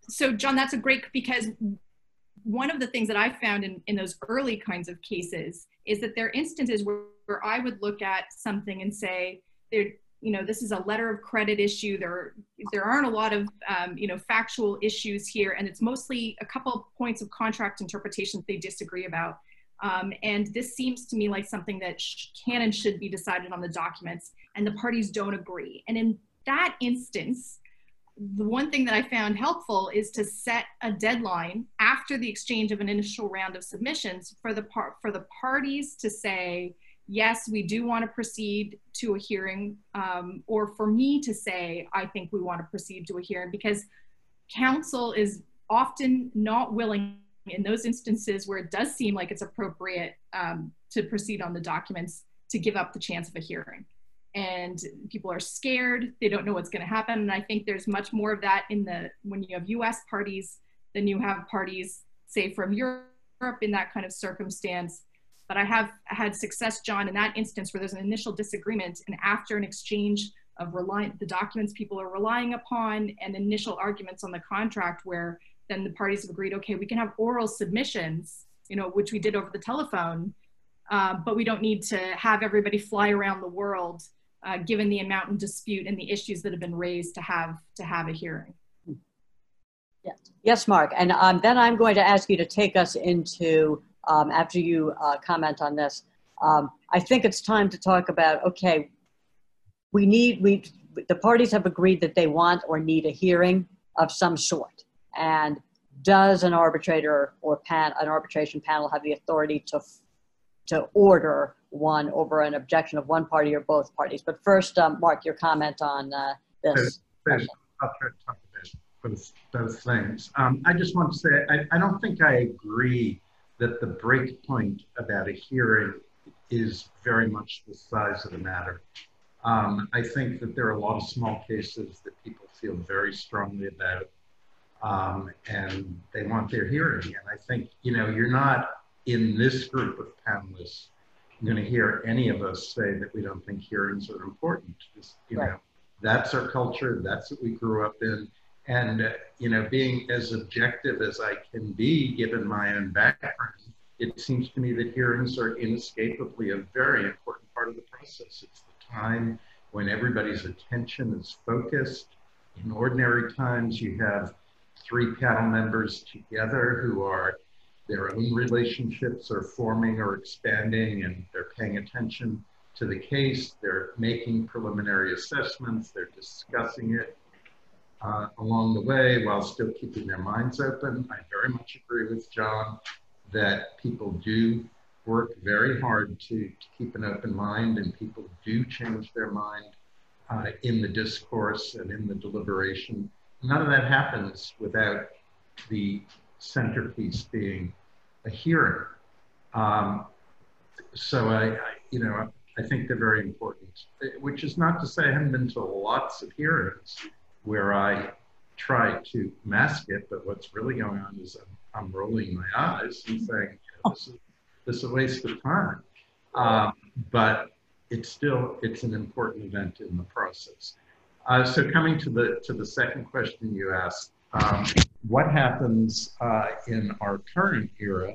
so John, that's a great because one of the things that I found in, in those early kinds of cases is that there are instances where, where I would look at something and say, there, you know, this is a letter of credit issue. There, there aren't a lot of, um, you know, factual issues here, and it's mostly a couple points of contract interpretation that they disagree about. Um, and this seems to me like something that can and should be decided on the documents, and the parties don't agree. And in that instance, the one thing that I found helpful is to set a deadline after the exchange of an initial round of submissions for the par- for the parties to say yes, we do want to proceed to a hearing, um, or for me to say I think we want to proceed to a hearing because counsel is often not willing in those instances where it does seem like it's appropriate um, to proceed on the documents to give up the chance of a hearing. And people are scared, they don't know what's going to happen. And I think there's much more of that in the when you have US parties than you have parties, say, from Europe in that kind of circumstance. But I have had success, John, in that instance where there's an initial disagreement and after an exchange of the documents people are relying upon and initial arguments on the contract where then the parties have agreed, okay, we can have oral submissions, you know, which we did over the telephone, uh, but we don't need to have everybody fly around the world, uh, given the amount in dispute and the issues that have been raised to have to have a hearing. Yes, yes Mark. And um, then I'm going to ask you to take us into, um, after you uh, comment on this, um, I think it's time to talk about, okay, we need, we, the parties have agreed that they want or need a hearing of some sort. And does an arbitrator or pan, an arbitration panel have the authority to, to order one over an objection of one party or both parties? But first, um, Mark, your comment on uh, this. Both things. Um, I just want to say, I, I don't think I agree that the break point about a hearing is very much the size of the matter. Um, I think that there are a lot of small cases that people feel very strongly about um, and they want their hearing. And I think, you know, you're not in this group of panelists going to hear any of us say that we don't think hearings are important. Just, you right. know, that's our culture. That's what we grew up in. And, uh, you know, being as objective as I can be, given my own background, it seems to me that hearings are inescapably a very important part of the process. It's the time when everybody's attention is focused. In ordinary times, you have three panel members together who are their own relationships are forming or expanding and they're paying attention to the case, they're making preliminary assessments, they're discussing it uh, along the way while still keeping their minds open. I very much agree with John that people do work very hard to, to keep an open mind and people do change their mind uh, in the discourse and in the deliberation none of that happens without the centerpiece being a hearing. Um, so I, I, you know, I think they're very important, which is not to say I haven't been to lots of hearings where I try to mask it, but what's really going on is I'm, I'm rolling my eyes and saying, this, is, this is a waste of time. Um, but it's still, it's an important event in the process. Uh, so coming to the to the second question you asked, um, what happens uh, in our current era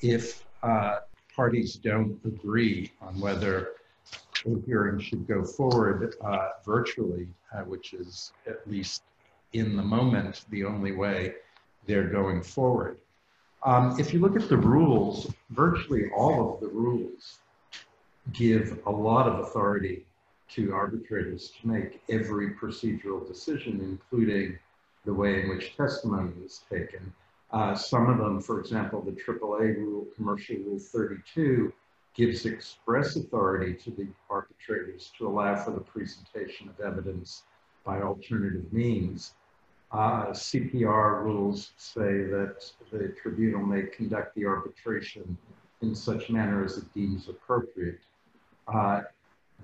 if uh, parties don't agree on whether a hearing should go forward uh, virtually, uh, which is at least in the moment the only way they're going forward. Um, if you look at the rules, virtually all of the rules give a lot of authority to arbitrators to make every procedural decision, including the way in which testimony is taken. Uh, some of them, for example, the AAA rule, Commercial Rule 32, gives express authority to the arbitrators to allow for the presentation of evidence by alternative means. Uh, CPR rules say that the tribunal may conduct the arbitration in such manner as it deems appropriate. Uh,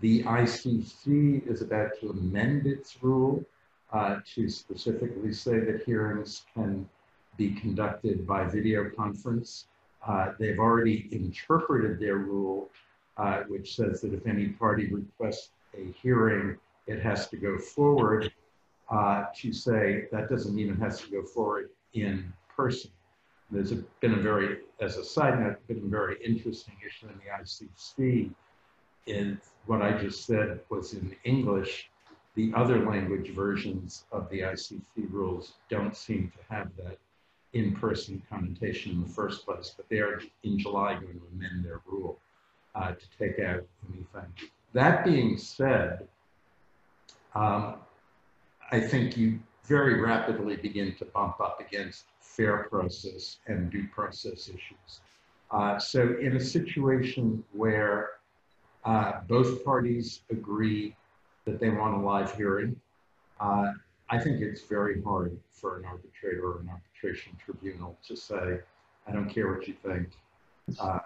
the ICC is about to amend its rule uh, to specifically say that hearings can be conducted by video conference. Uh, they've already interpreted their rule, uh, which says that if any party requests a hearing, it has to go forward uh, to say that doesn't mean it has to go forward in person. There's been a very, as a side note, been a very interesting issue in the ICC in what I just said was in English. The other language versions of the ICC rules don't seem to have that in-person connotation in the first place, but they are in July going to amend their rule uh, to take out anything. That being said, um, I think you very rapidly begin to bump up against fair process and due process issues. Uh, so in a situation where uh, both parties agree that they want a live hearing. Uh, I think it's very hard for an arbitrator or an arbitration tribunal to say, I don't care what you think, uh,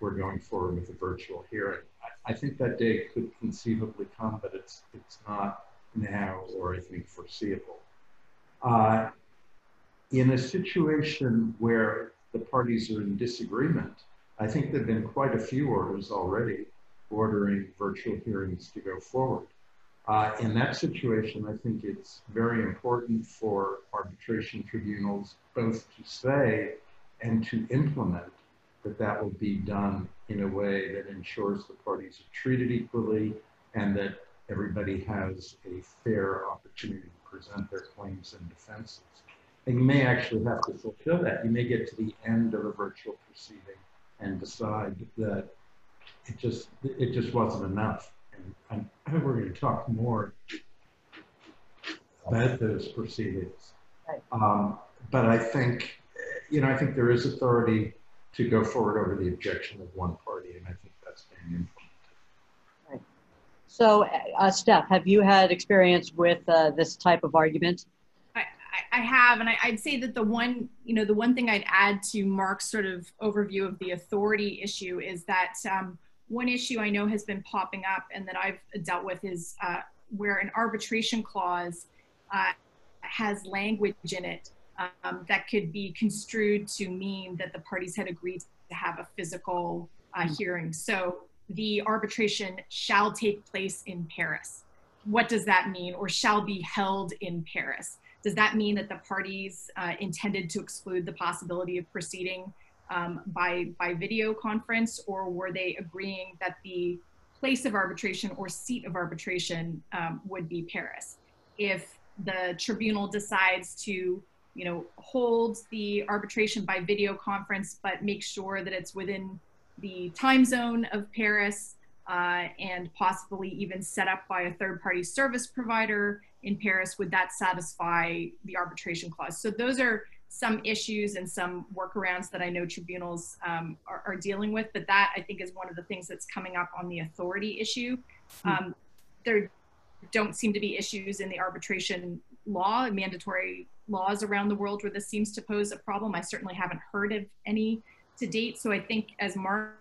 we're going forward with a virtual hearing. I, I, think that day could conceivably come, but it's, it's not now or I think foreseeable. Uh, in a situation where the parties are in disagreement I think there have been quite a few orders already ordering virtual hearings to go forward. Uh, in that situation, I think it's very important for arbitration tribunals both to say and to implement that that will be done in a way that ensures the parties are treated equally and that everybody has a fair opportunity to present their claims and defenses. And you may actually have to fulfill that. You may get to the end of a virtual proceeding and decide that it just it just wasn't enough. And, and we're going to talk more about those proceedings. Right. Um, but I think, you know, I think there is authority to go forward over the objection of one party, and I think that's being implemented. So, uh, Steph, have you had experience with uh, this type of argument? I, I have, and I, would say that the one, you know, the one thing I'd add to Mark's sort of overview of the authority issue is that um, one issue I know has been popping up and that I've dealt with is uh, where an arbitration clause uh, has language in it um, that could be construed to mean that the parties had agreed to have a physical uh, hearing. So the arbitration shall take place in Paris. What does that mean? Or shall be held in Paris? Does that mean that the parties uh, intended to exclude the possibility of proceeding um, by, by video conference, or were they agreeing that the place of arbitration or seat of arbitration um, would be Paris? If the tribunal decides to you know, hold the arbitration by video conference, but make sure that it's within the time zone of Paris uh, and possibly even set up by a third party service provider in Paris, would that satisfy the arbitration clause? So those are some issues and some workarounds that I know tribunals um, are, are, dealing with, but that I think is one of the things that's coming up on the authority issue. Hmm. Um, there don't seem to be issues in the arbitration law, mandatory laws around the world where this seems to pose a problem. I certainly haven't heard of any to date. So I think, as Mark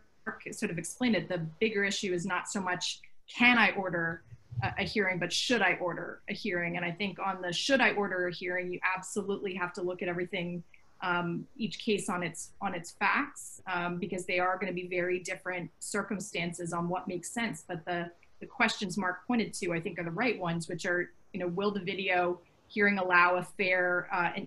sort of explained it, the bigger issue is not so much can I order a, hearing, but should I order a hearing? And I think on the should I order a hearing, you absolutely have to look at everything, um, each case on its on its facts, um, because they are going to be very different circumstances on what makes sense. But the the questions Mark pointed to, I think, are the right ones, which are, you know, will the video hearing allow a fair uh, and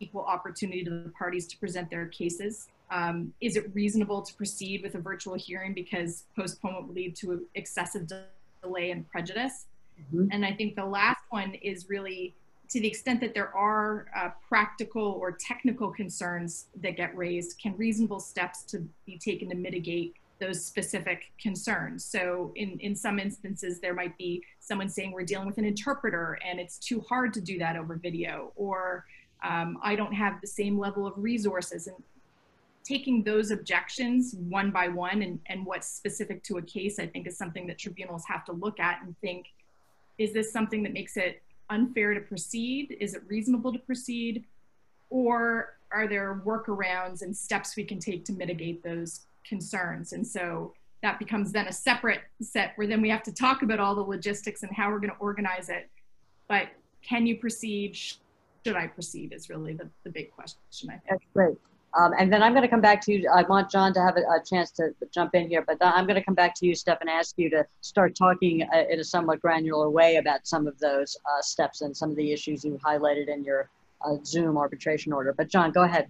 equal opportunity to the parties to present their cases? Um, is it reasonable to proceed with a virtual hearing because postponement would lead to excessive delay and prejudice? Mm-hmm. And I think the last one is really to the extent that there are uh, practical or technical concerns that get raised, can reasonable steps to be taken to mitigate those specific concerns? So, in, in some instances, there might be someone saying we're dealing with an interpreter and it's too hard to do that over video, or um, I don't have the same level of resources. And taking those objections one by one and, and what's specific to a case, I think is something that tribunals have to look at and think, is this something that makes it unfair to proceed? Is it reasonable to proceed? Or are there workarounds and steps we can take to mitigate those concerns? And so that becomes then a separate set where then we have to talk about all the logistics and how we're going to organize it. But can you proceed? Should I proceed is really the, the big question, I think. That's great. Um, and then I'm going to come back to you. I want John to have a, a, chance to jump in here, but I'm going to come back to you, Steph, and ask you to start talking uh, in a somewhat granular way about some of those uh, steps and some of the issues you highlighted in your uh, Zoom arbitration order. But John, go ahead.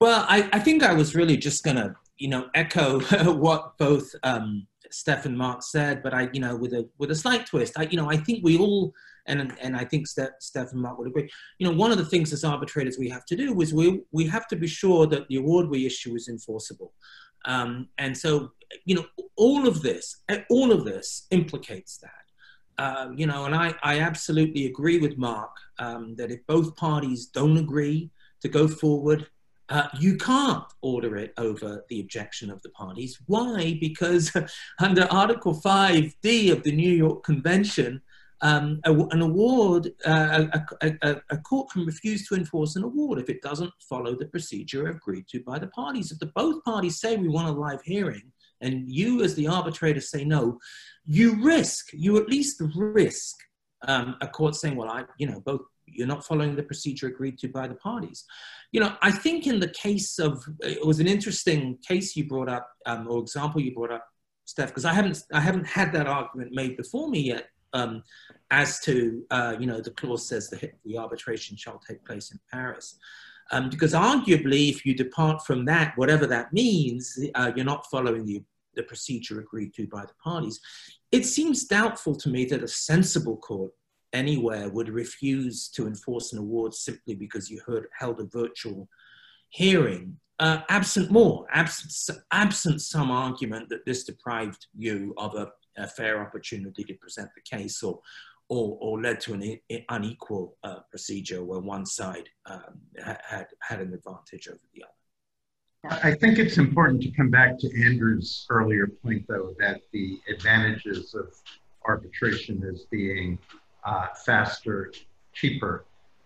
Well, I, I think I was really just going to, you know, echo what both um, Steph and Mark said, but I, you know, with a with a slight twist. I, you know, I think we all and and I think Steph, Steph and Mark would agree. You know, one of the things as arbitrators we have to do is we we have to be sure that the award we issue is enforceable. Um, and so, you know, all of this, all of this implicates that. Uh, you know, and I, I absolutely agree with Mark um, that if both parties don't agree to go forward, uh, you can't order it over the objection of the parties. Why? Because under Article 5D of the New York Convention, um, a, an award, uh, a, a, a, court can refuse to enforce an award if it doesn't follow the procedure agreed to by the parties. If the both parties say we want a live hearing, and you as the arbitrator say no, you risk, you at least risk um, a court saying, well, I, you know, both you're not following the procedure agreed to by the parties. You know, I think in the case of, it was an interesting case you brought up, um, or example you brought up, Steph, because I haven't, I haven't had that argument made before me yet um, as to, uh, you know, the clause says the, the arbitration shall take place in Paris. Um, because arguably, if you depart from that, whatever that means, uh, you're not following the, the procedure agreed to by the parties. It seems doubtful to me that a sensible court anywhere would refuse to enforce an award simply because you heard, held a virtual hearing, uh, absent more, absent, absent some argument that this deprived you of a, a fair opportunity to present the case or, or, or led to an unequal uh, procedure where one side um, had, had an advantage over the other. I think it's important to come back to Andrew's earlier point, though, that the advantages of arbitration as being uh, faster, cheaper.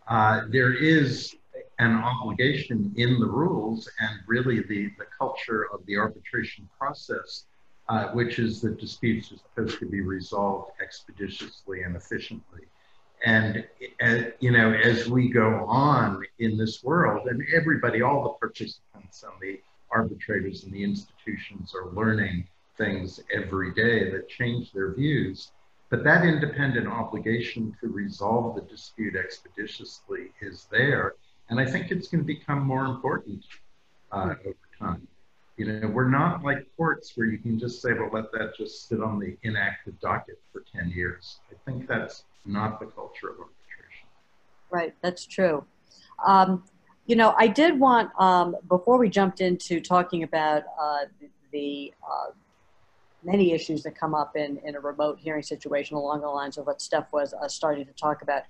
Uh, there is an obligation in the rules and really the, the culture of the arbitration process uh, which is that disputes are supposed to be resolved expeditiously and efficiently. And, uh, you know, as we go on in this world, and everybody, all the participants and the arbitrators and the institutions are learning things every day that change their views. But that independent obligation to resolve the dispute expeditiously is there. And I think it's going to become more important uh, over time. You know, we're not like courts where you can just say, well, let that just sit on the inactive docket for 10 years. I think that's not the culture of arbitration. Right, that's true. Um, you know, I did want, um, before we jumped into talking about uh, the, uh, many issues that come up in, in a remote hearing situation along the lines of what Steph was uh, starting to talk about.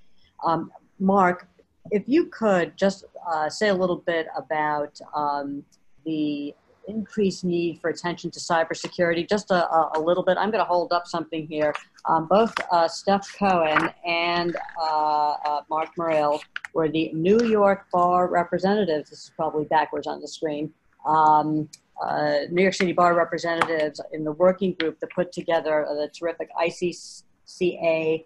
Um, Mark, if you could just uh, say a little bit about um, the increased need for attention to cybersecurity. Just a, a, a little bit. I'm going to hold up something here. Um, both uh, Steph Cohen and uh, uh, Mark Morril were the New York Bar representatives. This is probably backwards on the screen. Um, uh, New York City Bar representatives in the working group that put together the terrific ICCA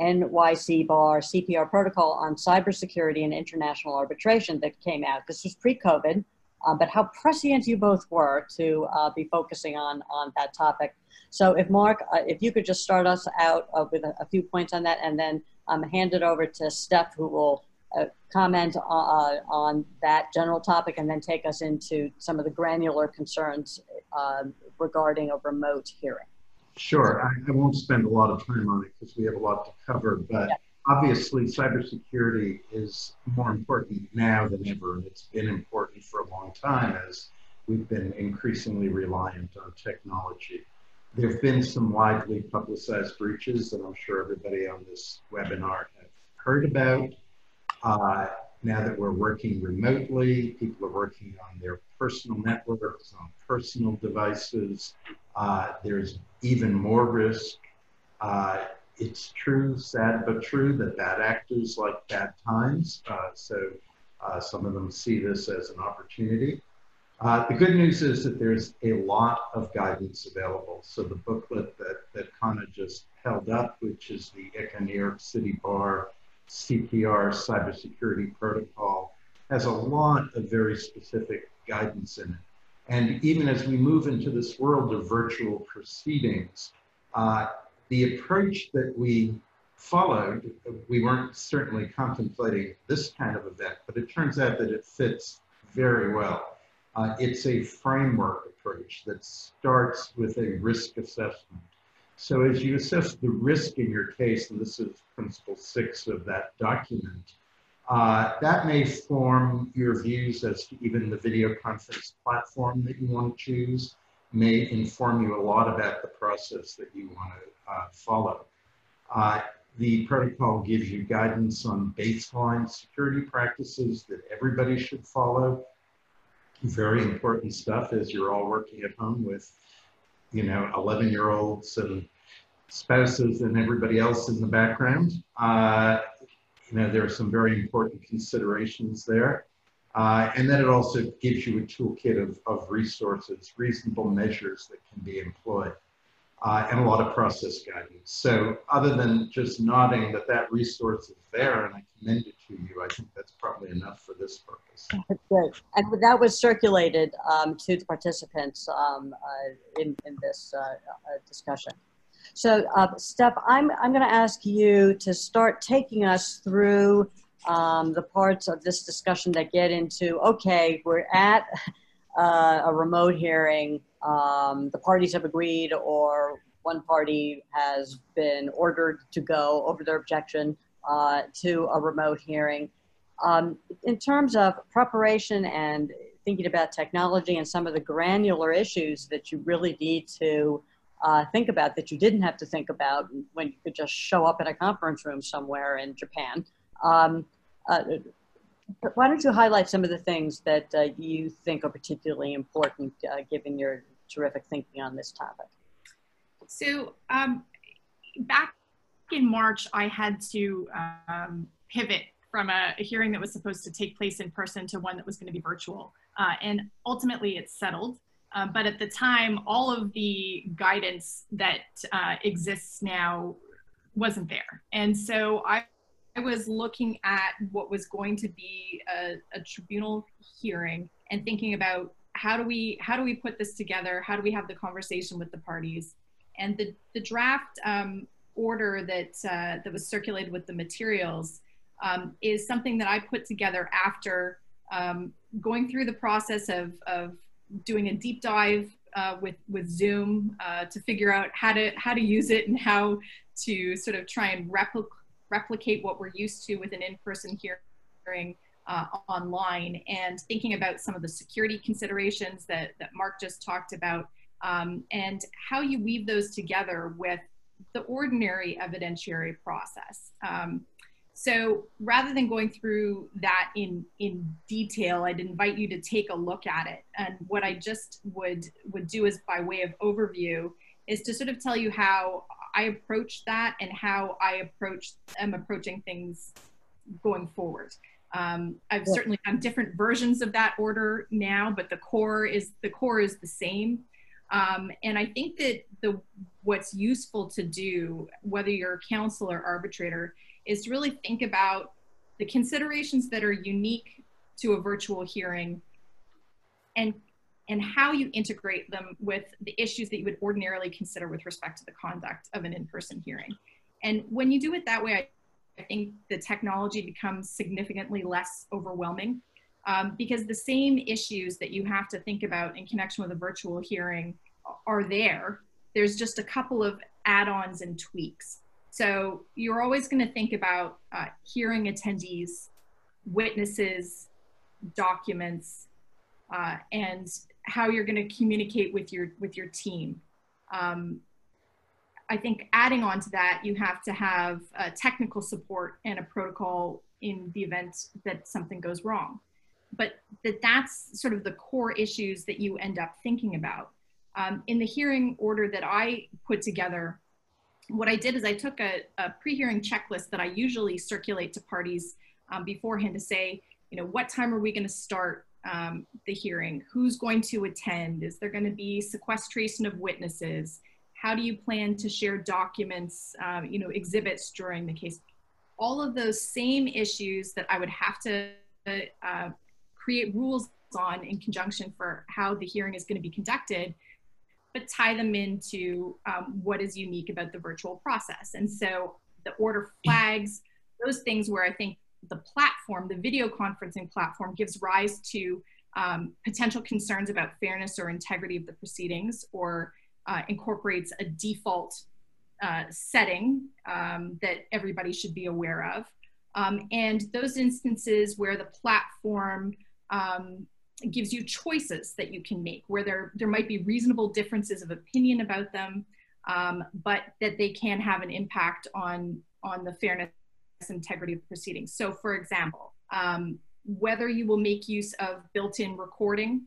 NYC Bar CPR protocol on cybersecurity and international arbitration that came out. This was pre COVID um, but how prescient you both were to uh, be focusing on, on that topic. So if Mark, uh, if you could just start us out uh, with a, a, few points on that and then um, hand it over to Steph who will uh, comment uh, on that general topic and then take us into some of the granular concerns um, regarding a remote hearing. Sure, I, I, won't spend a lot of time on it because we have a lot to cover, but yeah obviously cybersecurity is more important now than ever. It's been important for a long time as we've been increasingly reliant on technology. There have been some widely publicized breaches that I'm sure everybody on this webinar have heard about. Uh, now that we're working remotely, people are working on their personal networks, on personal devices. Uh, there's even more risk. Uh, it's true, sad but true, that bad actors like bad times. Uh, so uh, some of them see this as an opportunity. Uh, the good news is that there's a lot of guidance available. So the booklet that, that Kana just held up, which is the ICCA New York City Bar CPR cybersecurity protocol, has a lot of very specific guidance in it. And even as we move into this world of virtual proceedings, uh, the approach that we followed, we weren't certainly contemplating this kind of event, but it turns out that it fits very well. Uh, it's a framework approach that starts with a risk assessment. So as you assess the risk in your case, and this is principle six of that document, uh, that may form your views as to even the video conference platform that you want to choose, may inform you a lot about the process that you want to uh, follow. Uh, the protocol gives you guidance on baseline security practices that everybody should follow. Very important stuff as you're all working at home with, you know, 11 year olds and spouses and everybody else in the background. Uh, you know, there are some very important considerations there. Uh, and then it also gives you a toolkit of, of resources, reasonable measures that can be employed. uh, and a lot of process guidance. So other than just nodding that that resource is there and I commend it to you, I think that's probably enough for this purpose. Great. And that was circulated um, to the participants um, uh, in, in this uh, uh discussion. So uh, Steph, I'm, I'm going to ask you to start taking us through um, the parts of this discussion that get into, okay, we're at uh, a remote hearing, um, the parties have agreed or one party has been ordered to go over their objection uh, to a remote hearing. Um, in terms of preparation and thinking about technology and some of the granular issues that you really need to uh, think about that you didn't have to think about when you could just show up in a conference room somewhere in Japan. Um, uh, why don't you highlight some of the things that uh, you think are particularly important uh, given your terrific thinking on this topic? So um, back in March, I had to um, pivot from a, a, hearing that was supposed to take place in person to one that was going to be virtual. Uh, and ultimately, it's settled. Uh, but at the time, all of the guidance that uh, exists now wasn't there. And so I I was looking at what was going to be a, a, tribunal hearing and thinking about how do we how do we put this together? How do we have the conversation with the parties? And the the draft um, order that uh, that was circulated with the materials um, is something that I put together after um, going through the process of of doing a deep dive uh, with with Zoom uh, to figure out how to how to use it and how to sort of try and replicate replicate what we're used to with an in-person hearing uh, online and thinking about some of the security considerations that, that Mark just talked about um, and how you weave those together with the ordinary evidentiary process. Um, so rather than going through that in, in detail, I'd invite you to take a look at it. And what I just would, would do is by way of overview is to sort of tell you how I approach that and how I approach am approaching things going forward. Um, I've yeah. certainly done different versions of that order now, but the core is the core is the same. Um, and I think that the what's useful to do, whether you're a counsel or arbitrator, is to really think about the considerations that are unique to a virtual hearing and and how you integrate them with the issues that you would ordinarily consider with respect to the conduct of an in-person hearing. And when you do it that way, I, think the technology becomes significantly less overwhelming um, because the same issues that you have to think about in connection with a virtual hearing are there. There's just a couple of add-ons and tweaks. So you're always going to think about uh, hearing attendees, witnesses, documents, uh, and how you're going to communicate with your with your team. Um, I think adding on to that, you have to have technical support and a protocol in the event that something goes wrong. But that that's sort of the core issues that you end up thinking about. Um, in the hearing order that I put together, what I did is I took a, a pre-hearing checklist that I usually circulate to parties um, beforehand to say, you know, what time are we going to start? Um, the hearing? Who's going to attend? Is there going to be sequestration of witnesses? How do you plan to share documents, um, you know, exhibits during the case? All of those same issues that I would have to uh, create rules on in conjunction for how the hearing is going to be conducted, but tie them into um, what is unique about the virtual process. And so the order flags, those things where I think the platform, the video conferencing platform, gives rise to um, potential concerns about fairness or integrity of the proceedings or uh, incorporates a default uh, setting um, that everybody should be aware of. Um, and those instances where the platform um, gives you choices that you can make, where there, there might be reasonable differences of opinion about them, um, but that they can have an impact on, on the fairness integrity of proceedings. So for example, um, whether you will make use of built-in recording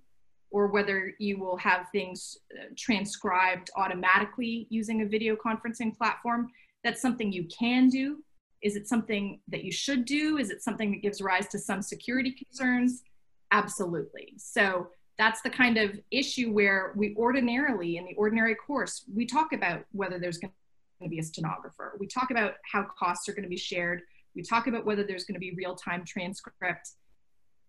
or whether you will have things uh, transcribed automatically using a video conferencing platform, that's something you can do. Is it something that you should do? Is it something that gives rise to some security concerns? Absolutely. So that's the kind of issue where we ordinarily, in the ordinary course, we talk about whether there's going to be a stenographer. We talk about how costs are going to be shared. We talk about whether there's going to be real-time transcript.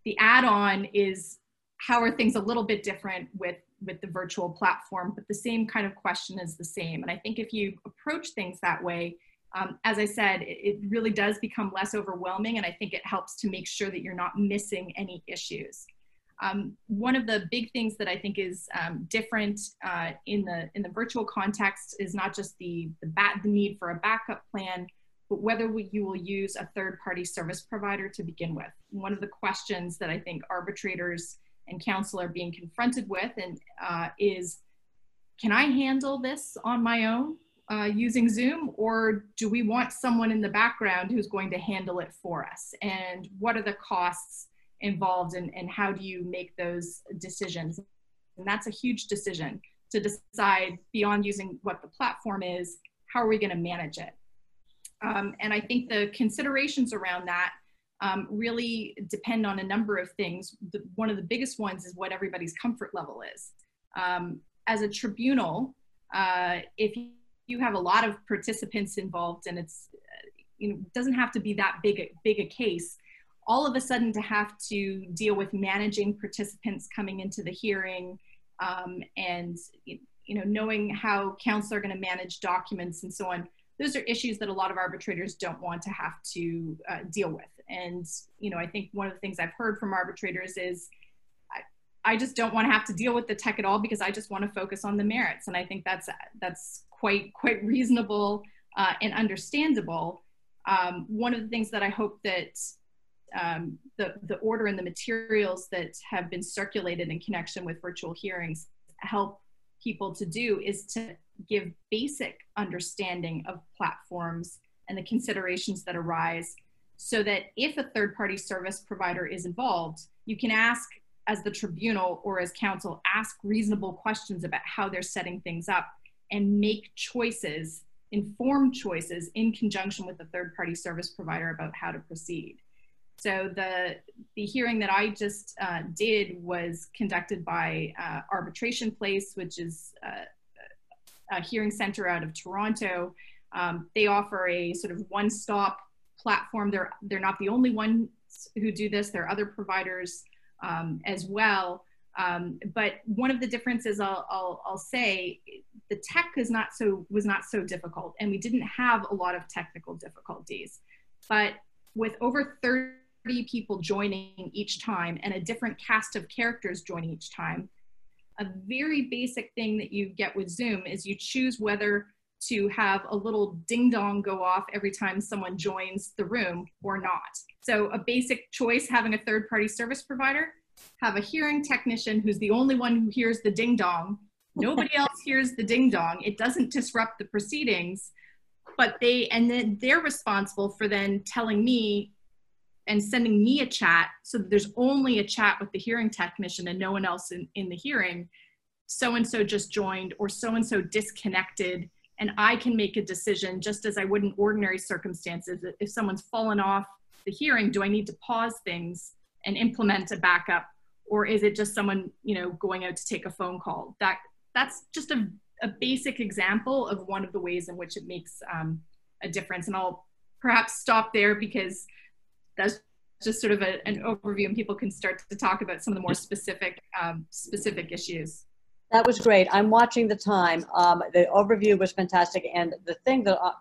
The add-on is how are things a little bit different with with the virtual platform, but the same kind of question is the same. And I think if you approach things that way, um, as I said, it, it, really does become less overwhelming, and I think it helps to make sure that you're not missing any issues. Um, one of the big things that I think is um, different uh, in the in the virtual context is not just the the, bat, the need for a backup plan, but whether we, you will use a third party service provider to begin with. One of the questions that I think arbitrators and counsel are being confronted with and uh, is, can I handle this on my own uh, using Zoom, or do we want someone in the background who's going to handle it for us? And what are the costs? Involved and, and how do you make those decisions? And that's a huge decision to decide beyond using what the platform is how are we going to manage it? Um, and i think the considerations around that um, really depend on a number of things. The, one of the biggest ones is what everybody's comfort level is. Um, as a tribunal uh, if you have a lot of participants involved and it's you know doesn't have to be that big a, big a case all of a sudden to have to deal with managing participants coming into the hearing um, and you know knowing how counsel are going to manage documents and so on those are issues that a lot of arbitrators don't want to have to uh, deal with. And you know i think one of the things i've heard from arbitrators is I, I just don't want to have to deal with the tech at all because i just want to focus on the merits. And i think that's that's quite quite reasonable uh, and understandable. Um, one of the things that i hope that um, the, the order and the materials that have been circulated in connection with virtual hearings help people to do is to give basic understanding of platforms and the considerations that arise so that if a third party service provider is involved, you can ask as the tribunal or as counsel, ask reasonable questions about how they're setting things up and make choices, informed choices in conjunction with the third party service provider about how to proceed. So the, the hearing that I just uh, did was conducted by uh, Arbitration Place, which is uh, a hearing center out of Toronto. Um, they offer a sort of one-stop platform. They're, they're not the only ones who do this. There are other providers um, as well. Um, but one of the differences I'll, I'll, I'll, say, the tech is not so, was not so difficult and we didn't have a lot of technical difficulties. But with over 30 people joining each time and a different cast of characters joining each time. A very basic thing that you get with Zoom is you choose whether to have a little ding dong go off every time someone joins the room or not. So a basic choice having a third party service provider, have a hearing technician who's the only one who hears the ding dong. Nobody else hears the ding dong. It doesn't disrupt the proceedings, but they, and then they're responsible for then telling me and sending me a chat so that there's only a chat with the hearing technician and no one else in, in the hearing so and so just joined or so and so disconnected and i can make a decision just as i would in ordinary circumstances. If someone's fallen off the hearing do i need to pause things and implement a backup? Or is it just someone you know going out to take a phone call? That that's just a, a basic example of one of the ways in which it makes um, a difference. And i'll perhaps stop there because that's just sort of a, an overview and people can start to talk about some of the more specific um, specific issues. That was great. I'm watching the time. Um, the overview was fantastic. And the thing that uh,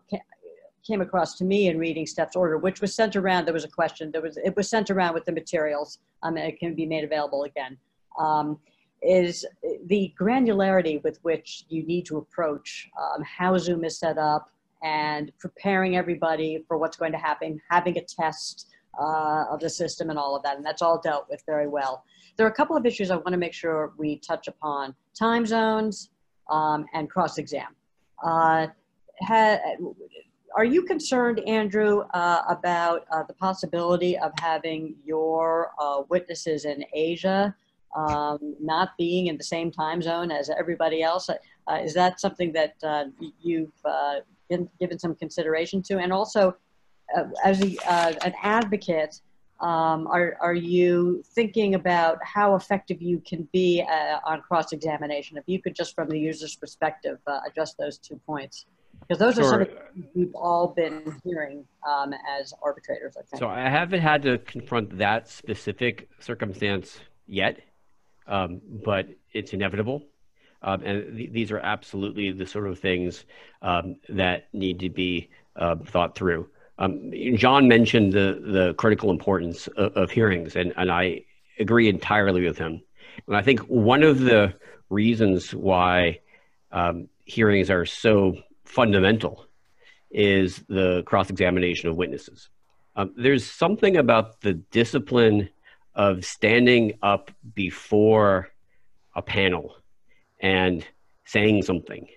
came across to me in reading Steph's order which was sent around there was a question there was it was sent around with the materials um, and it can be made available again um, is the granularity with which you need to approach um, how zoom is set up and preparing everybody for what's going to happen having a test uh, of the system and all of that. And that's all dealt with very well. There are a couple of issues I want to make sure we touch upon. Time zones um, and cross-exam. Uh, are you concerned, Andrew, uh, about uh, the possibility of having your uh, witnesses in Asia um, not being in the same time zone as everybody else? Uh, is that something that you've given some consideration to? And also, as a, uh, an advocate, Um, are, are you thinking about how effective you can be uh, on cross-examination? If you could just from the user's perspective uh, address those two points. Because those Sure. are some we've all been hearing um, as arbitrators, I think. So I haven't had to confront that specific circumstance yet, um, but it's inevitable. Um, and th- these are absolutely the sort of things um, that need to be uh, thought through. Um, John mentioned the, the critical importance of, of hearings, and, and I agree entirely with him. And I think one of the reasons why um, hearings are so fundamental is the cross examination of witnesses. Um, there's something about the discipline of standing up before a panel and saying something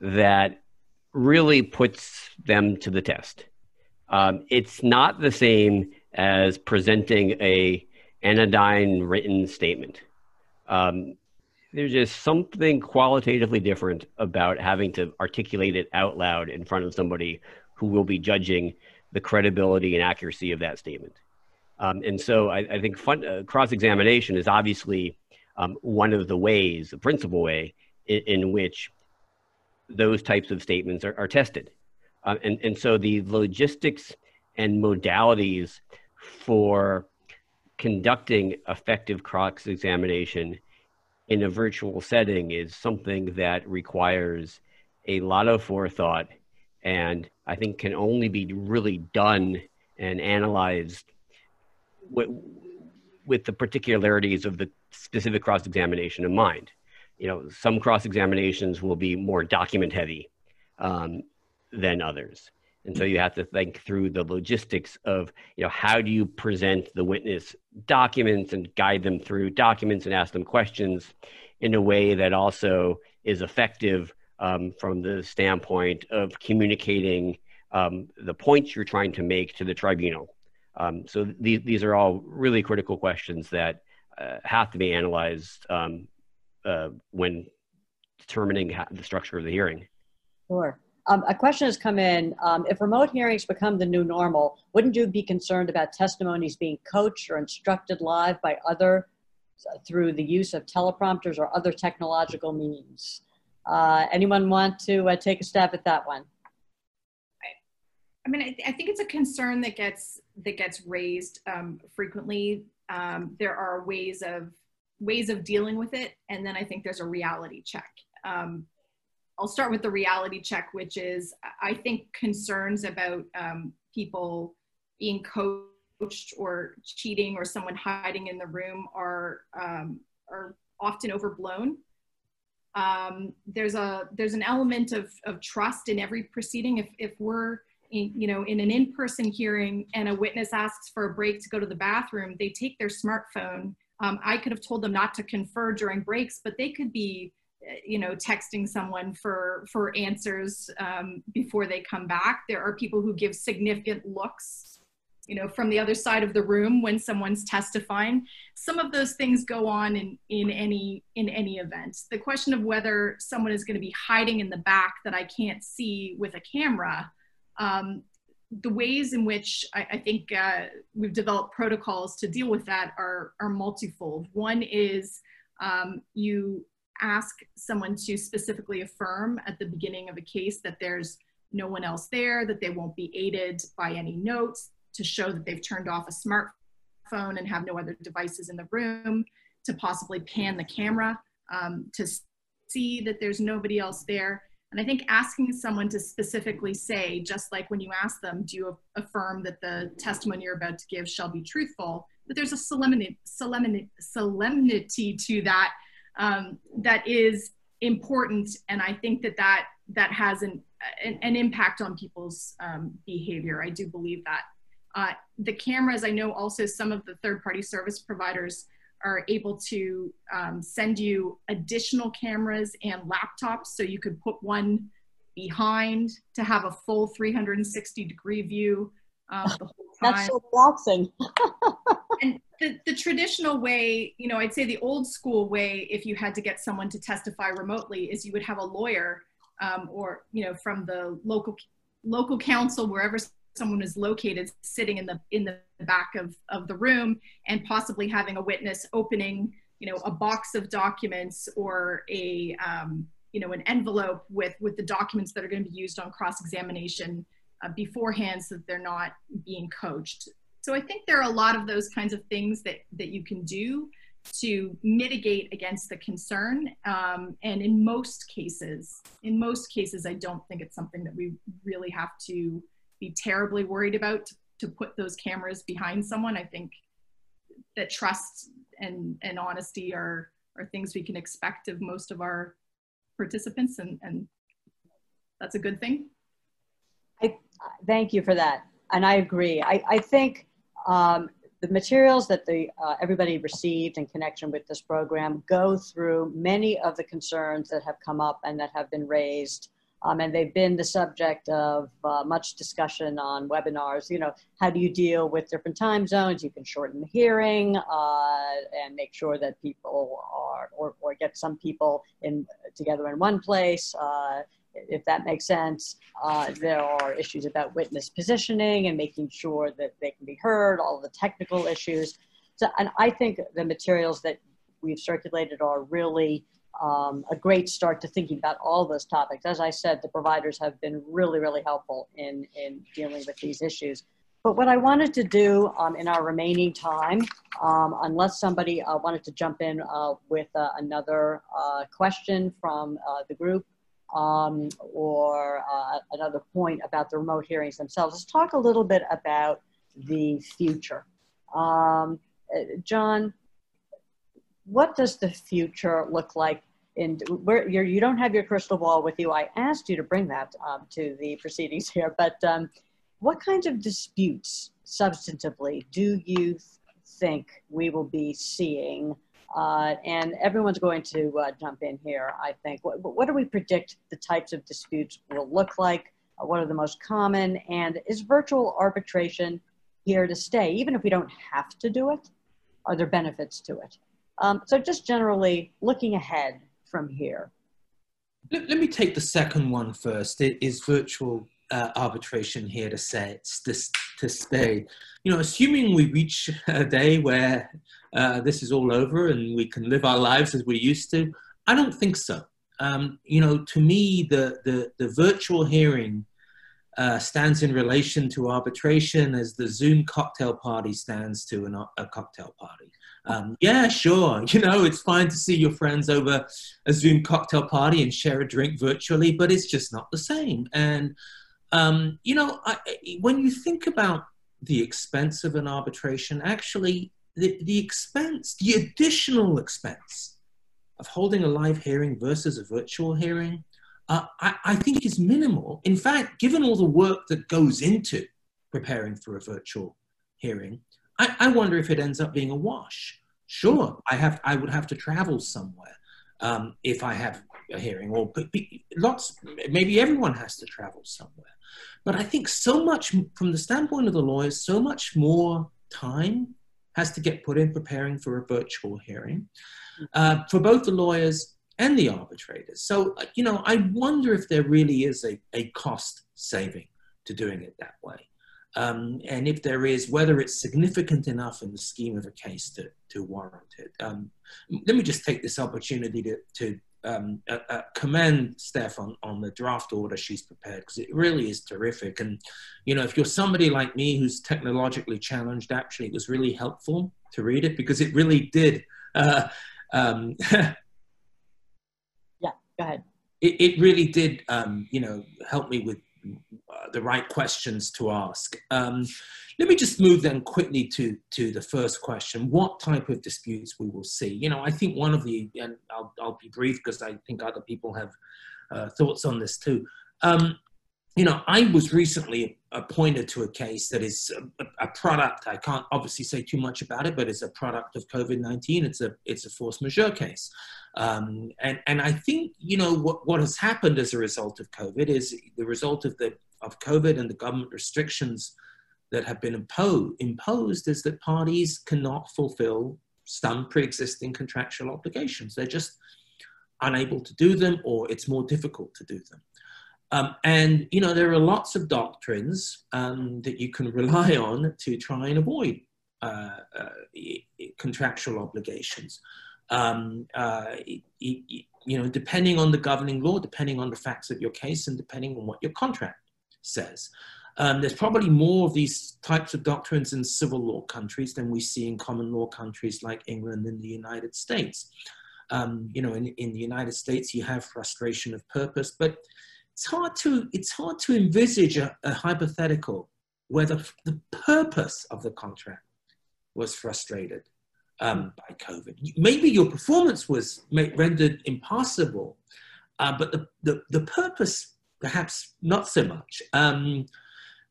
that really puts them to the test. Um, it's not the same as presenting a anodyne written statement. Um, there's just something qualitatively different about having to articulate it out loud in front of somebody who will be judging the credibility and accuracy of that statement. Um, and so I, I think uh, cross examination is obviously um, one of the ways, the principal way in, in which those types of statements are, are tested. Uh, and, and so the logistics and modalities for conducting effective cross examination in a virtual setting is something that requires a lot of forethought and I think can only be really done and analyzed with, with the particularities of the specific cross examination in mind. You know, some cross examinations will be more document heavy um, than others. And so you have to think through the logistics of, you know, how do you present the witness documents and guide them through documents and ask them questions in a way that also is effective um, from the standpoint of communicating um, the points you're trying to make to the tribunal. Um, so these, these are all really critical questions that uh, have to be analyzed um, uh, when determining how, the structure of the hearing. Sure. Um, a question has come in. Um, if remote hearings become the new normal, wouldn't you be concerned about testimonies being coached or instructed live by other through the use of teleprompters or other technological means? Uh, anyone want to uh, take a stab at that one? I mean, I, th- I, think it's a concern that gets that gets raised um, frequently. Um, there are ways of ways of dealing with it, and then I think there's a reality check. Um, I'll start with the reality check, which is I think concerns about um, people being coached or cheating or someone hiding in the room are um, are often overblown. Um, there's a there's an element of, of trust in every proceeding. If if we're in, you know in an in-person hearing and a witness asks for a break to go to the bathroom, they take their smartphone. Um, I could have told them not to confer during breaks, but they could be you know texting someone for for answers um, before they come back. There are people who give significant looks you know from the other side of the room when someone's testifying. Some of those things go on in in any in any event. The question of whether someone is going to be hiding in the back that i can't see with a camera um, the ways in which I, I think uh, we've developed protocols to deal with that are are multifold. One is um, you ask someone to specifically affirm at the beginning of a case that there's no one else there, that they won't be aided by any notes, to show that they've turned off a smartphone and have no other devices in the room, to possibly pan the camera um, to see that there's nobody else there. And I think asking someone to specifically say, just like when you ask them, do you affirm that the testimony you're about to give shall be truthful, that there's a solemnity, solemnity, solemnity to that um, that is important and i think that that that has an an, an impact on people's um, behavior i do believe that uh, the cameras i know also some of the third party service providers are able to um, send you additional cameras and laptops so you could put one behind to have a full 360 degree view um, the whole time. That's so relaxing. and the, the traditional way, you know, I'd say the old school way, if you had to get someone to testify remotely, is you would have a lawyer um, or, you know, from the local local counsel, wherever someone is located sitting in the in the back of, of the room and possibly having a witness opening you know a box of documents or a um, you know an envelope with with the documents that are going to be used on cross-examination uh, beforehand so that they're not being coached so i think there are a lot of those kinds of things that that you can do to mitigate against the concern. Um, and in most cases, in most cases, I don't think it's something that we really have to be terribly worried about to, to put those cameras behind someone. I think that trust and, and honesty are, are things we can expect of most of our participants and, and that's a good thing. I, thank you for that. And I agree. I, I think um, the materials that the, uh, everybody received in connection with this program go through many of the concerns that have come up and that have been raised. Um, and they've been the subject of uh, much discussion on webinars. You know, how do you deal with different time zones? You can shorten the hearing uh, and make sure that people are, or, or get some people in together in one place. If that makes sense. Uh, there are issues about witness positioning and making sure that they can be heard, all the technical issues. So, and I think the materials that we've circulated are really um, a great start to thinking about all those topics. As I said, the providers have been really, really helpful in, in dealing with these issues. But what I wanted to do um, in our remaining time, um, unless somebody uh, wanted to jump in uh, with uh, another uh, question from uh, the group, um, or uh, another point about the remote hearings themselves. Let's talk a little bit about the future. Um, uh, John, what does the future look like? You're, you don't have your crystal ball with you. I asked you to bring that um, to the proceedings here, but um, what kinds of disputes substantively do you think we will be seeing uh, and everyone's going to uh, jump in here, I think. What, what, do we predict the types of disputes will look like? Uh, what are the most common? And is virtual arbitration here to stay? Even if we don't have to do it, are there benefits to it? Um, so just generally looking ahead from here. Let, let, me take the second one first. It is virtual uh, arbitration here to say to, to stay. You know, assuming we reach a day where uh, this is all over and we can live our lives as we used to, I don't think so. Um, you know, to me, the the, the virtual hearing uh, stands in relation to arbitration as the Zoom cocktail party stands to an, a cocktail party. Um, yeah, sure. You know, it's fine to see your friends over a Zoom cocktail party and share a drink virtually, but it's just not the same. And um, you know, I, when you think about the expense of an arbitration, actually, the, the expense, the additional expense of holding a live hearing versus a virtual hearing, uh, I, I think is minimal. In fact, given all the work that goes into preparing for a virtual hearing, I, I wonder if it ends up being a wash. Sure, I have I would have to travel somewhere um, if I have a hearing, or lots maybe everyone has to travel somewhere. But I think so much, from the standpoint of the lawyers, so much more time has to get put in preparing for a virtual hearing uh, for both the lawyers and the arbitrators. So, uh, you know, I wonder if there really is a, a cost saving to doing it that way. Um, and if there is, whether it's significant enough in the scheme of a case to, to warrant it. Um, let me just take this opportunity to, to um, uh, uh, commend Steph on, on the draft order she's prepared because it really is terrific. And, you know, if you're somebody like me who's technologically challenged, actually, it was really helpful to read it because it really did. Uh, um, yeah, go ahead. It, it really did, um, you know, help me with uh, the right questions to ask. Um, let me just move then quickly to, to the first question, what type of disputes we will see. You know, I think one of the, and I'll, I'll be brief because I think other people have uh, thoughts on this too. Um, you know, I was recently appointed to a case that is a, a, product. I can't obviously say too much about it, but it's a product of COVID nineteen. It's a it's a force majeure case, um, and and I think you know what what has happened as a result of COVID is the result of the of COVID and the government restrictions that have been imposed, imposed is that parties cannot fulfill some pre-existing contractual obligations. They're just unable to do them or it's more difficult to do them. Um, and, you know, there are lots of doctrines um, that you can rely on to try and avoid uh, uh, contractual obligations. Um, uh, you know, depending on the governing law, depending on the facts of your case, and depending on what your contract says. Um, there's probably more of these types of doctrines in civil law countries than we see in common law countries like England and the United States. Um, you know, in, in the United States, you have frustration of purpose, but it's hard to, it's hard to envisage a, a hypothetical where the, the purpose of the contract was frustrated um, by COVID. Maybe your performance was rendered impossible, uh, but the, the, the purpose perhaps not so much. Um,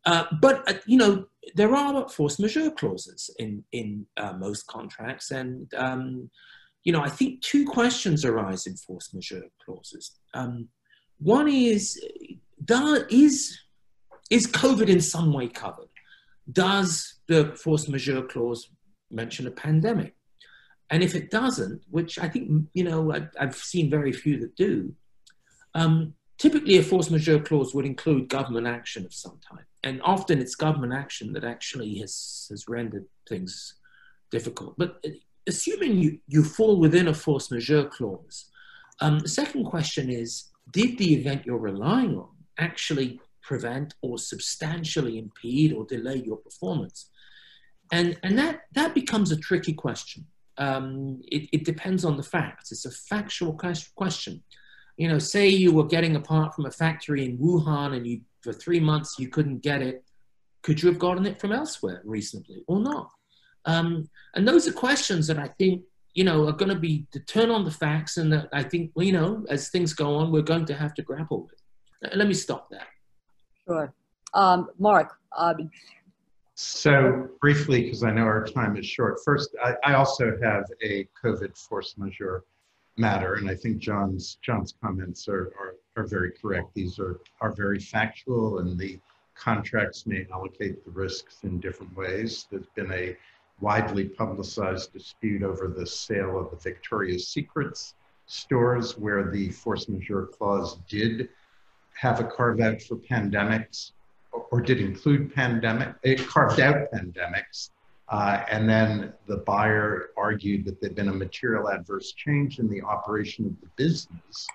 uh, but uh, you know there are force majeure clauses in in uh, most contracts, and um, you know I think two questions arise in force majeure clauses. Um, one is, does, is is COVID in some way covered? Does the force majeure clause mention a pandemic? And if it doesn't, which I think you know I, have seen very few that do, um, typically a force majeure clause would include government action of some type and often it's government action that actually has, has rendered things difficult. But assuming you, you fall within a force majeure clause, um, the second question is, did the event you're relying on actually prevent or substantially impede or delay your performance? And, and that, that becomes a tricky question. Um, it, it depends on the facts. It's a factual question. You know, say you were getting a part from a factory in Wuhan and you for three months you couldn't get it. Could you have gotten it from elsewhere reasonably or not? Um, and those are questions that I think you know are going to be to turn on the facts, and that I think you know as things go on, we're going to have to grapple with. Let me stop there. Sure, um, Mark. Um, so briefly, because I know our time is short. First, I, I also have a COVID force majeure matter, and I think John's John's comments are, are, are very correct. These are are very factual, and the contracts may allocate the risks in different ways. There's been a widely publicized dispute over the sale of the Victoria's Secrets stores, where the force majeure clause did have a carve out for pandemics, or, did include pandemic. It carved out pandemics uh, and then the buyer argued that there'd been a material adverse change in the operation of the business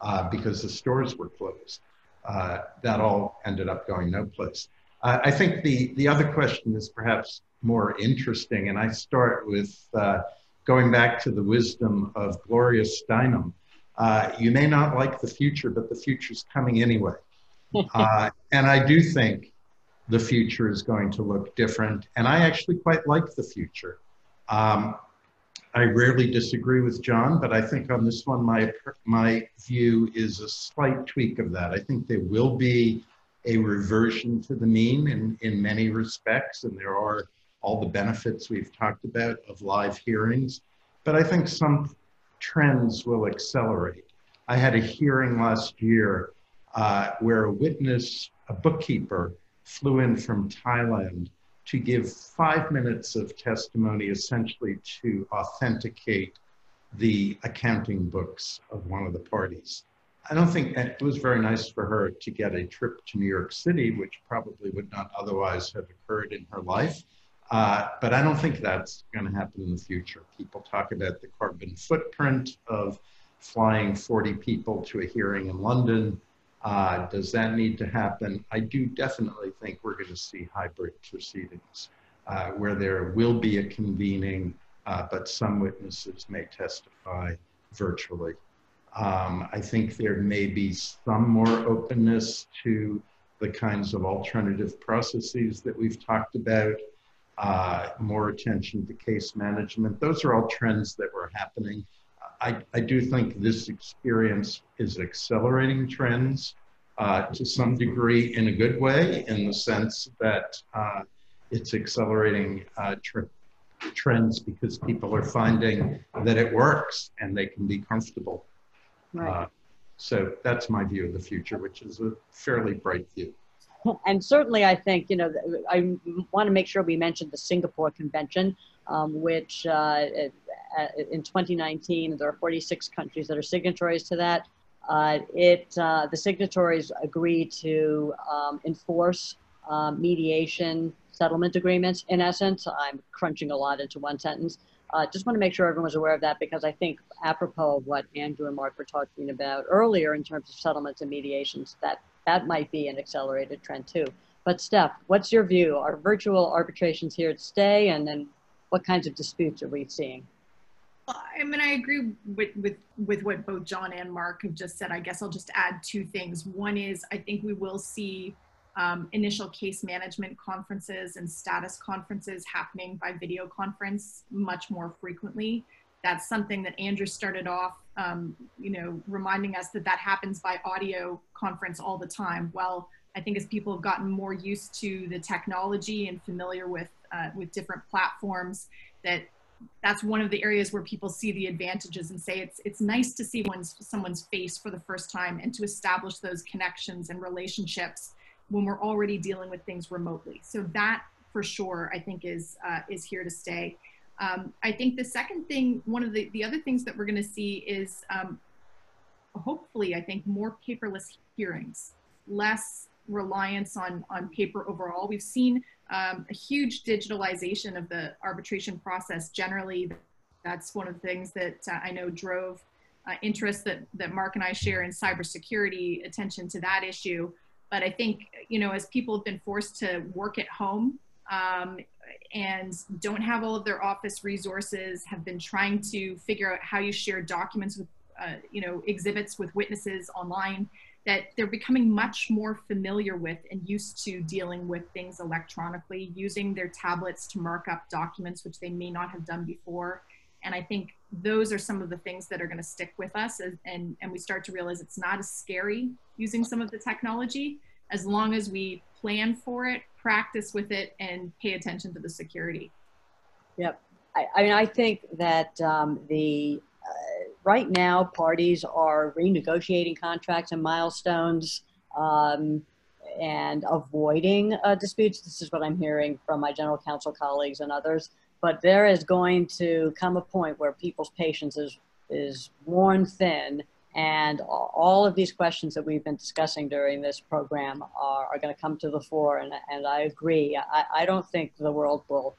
uh, because the stores were closed. Uh, that all ended up going no place. Uh, I think the, the other question is perhaps more interesting, and I start with uh, going back to the wisdom of Gloria Steinem. Uh, you may not like the future, but the future's coming anyway. And I do think the future is going to look different. And I actually quite like the future. Um, I rarely disagree with John, but I think on this one, my, my view is a slight tweak of that. I think there will be a reversion to the mean in, in many respects, and there are all the benefits we've talked about of live hearings. But I think some trends will accelerate. I had a hearing last year uh, where a witness, a bookkeeper, flew in from Thailand to give five minutes of testimony essentially to authenticate the accounting books of one of the parties. I don't think it was very nice for her to get a trip to New York City, which probably would not otherwise have occurred in her life. Uh, but I don't think that's going to happen in the future. People talk about the carbon footprint of flying 40 people to a hearing in London. Uh, does that need to happen? I do definitely think we're going to see hybrid proceedings uh, where there will be a convening, uh, but some witnesses may testify virtually. Um, I think there may be some more openness to the kinds of alternative processes that we've talked about, uh, more attention to case management. Those are all trends that were happening. I, I do think this experience is accelerating trends uh, to some degree in a good way, in the sense that uh, it's accelerating uh, tr trends because people are finding that it works and they can be comfortable. Right. Uh, so that's my view of the future, which is a fairly bright view. And certainly, I think, you know, I want to make sure we mention the Singapore Convention, um, which uh, in 2019, there are 46 countries that are signatories to that. Uh, it, uh, the signatories agree to um, enforce um, mediation settlement agreements. In essence, I'm crunching a lot into one sentence. Uh, just want to make sure everyone's aware of that because I think apropos of what Andrew and Mark were talking about earlier in terms of settlements and mediations, that that might be an accelerated trend too. But Steph, what's your view? Are virtual arbitrations here to stay and then what kinds of disputes are we seeing? I mean, I agree with, with, with what both John and Mark have just said. I guess I'll just add two things. One is I think we will see um, initial case management conferences and status conferences happening by video conference much more frequently. That's something that Andrew started off, um, you know, reminding us that that happens by audio conference all the time. Well, I think as people have gotten more used to the technology and familiar with uh, with different platforms, that that's one of the areas where people see the advantages and say it's it's nice to see one's someone's face for the first time and to establish those connections and relationships when we're already dealing with things remotely. So that for sure I think is uh, is here to stay. Um, I think the second thing, one of the, the other things that we're going to see is um, hopefully I think more paperless hearings, less reliance on on paper overall. We've seen um, a huge digitalization of the arbitration process generally. That's one of the things that uh, I know drove uh, interest that, that Mark and I share in cybersecurity, attention to that issue. But I think, you know, as people have been forced to work at home um, and don't have all of their office resources, have been trying to figure out how you share documents with, uh, you know, exhibits with witnesses online, that they're becoming much more familiar with and used to dealing with things electronically, using their tablets to mark up documents, which they may not have done before. And I think those are some of the things that are going to stick with us as, and, and we start to realize it's not as scary using some of the technology as long as we plan for it, practice with it, and pay attention to the security. Yep. I, I mean, I think that um, the right now, parties are renegotiating contracts and milestones um, and avoiding uh, disputes. This is what I'm hearing from my general counsel colleagues and others. But there is going to come a point where people's patience is, is worn thin and all of these questions that we've been discussing during this program are, are going to come to the fore. And, and I agree. I, I don't think the world will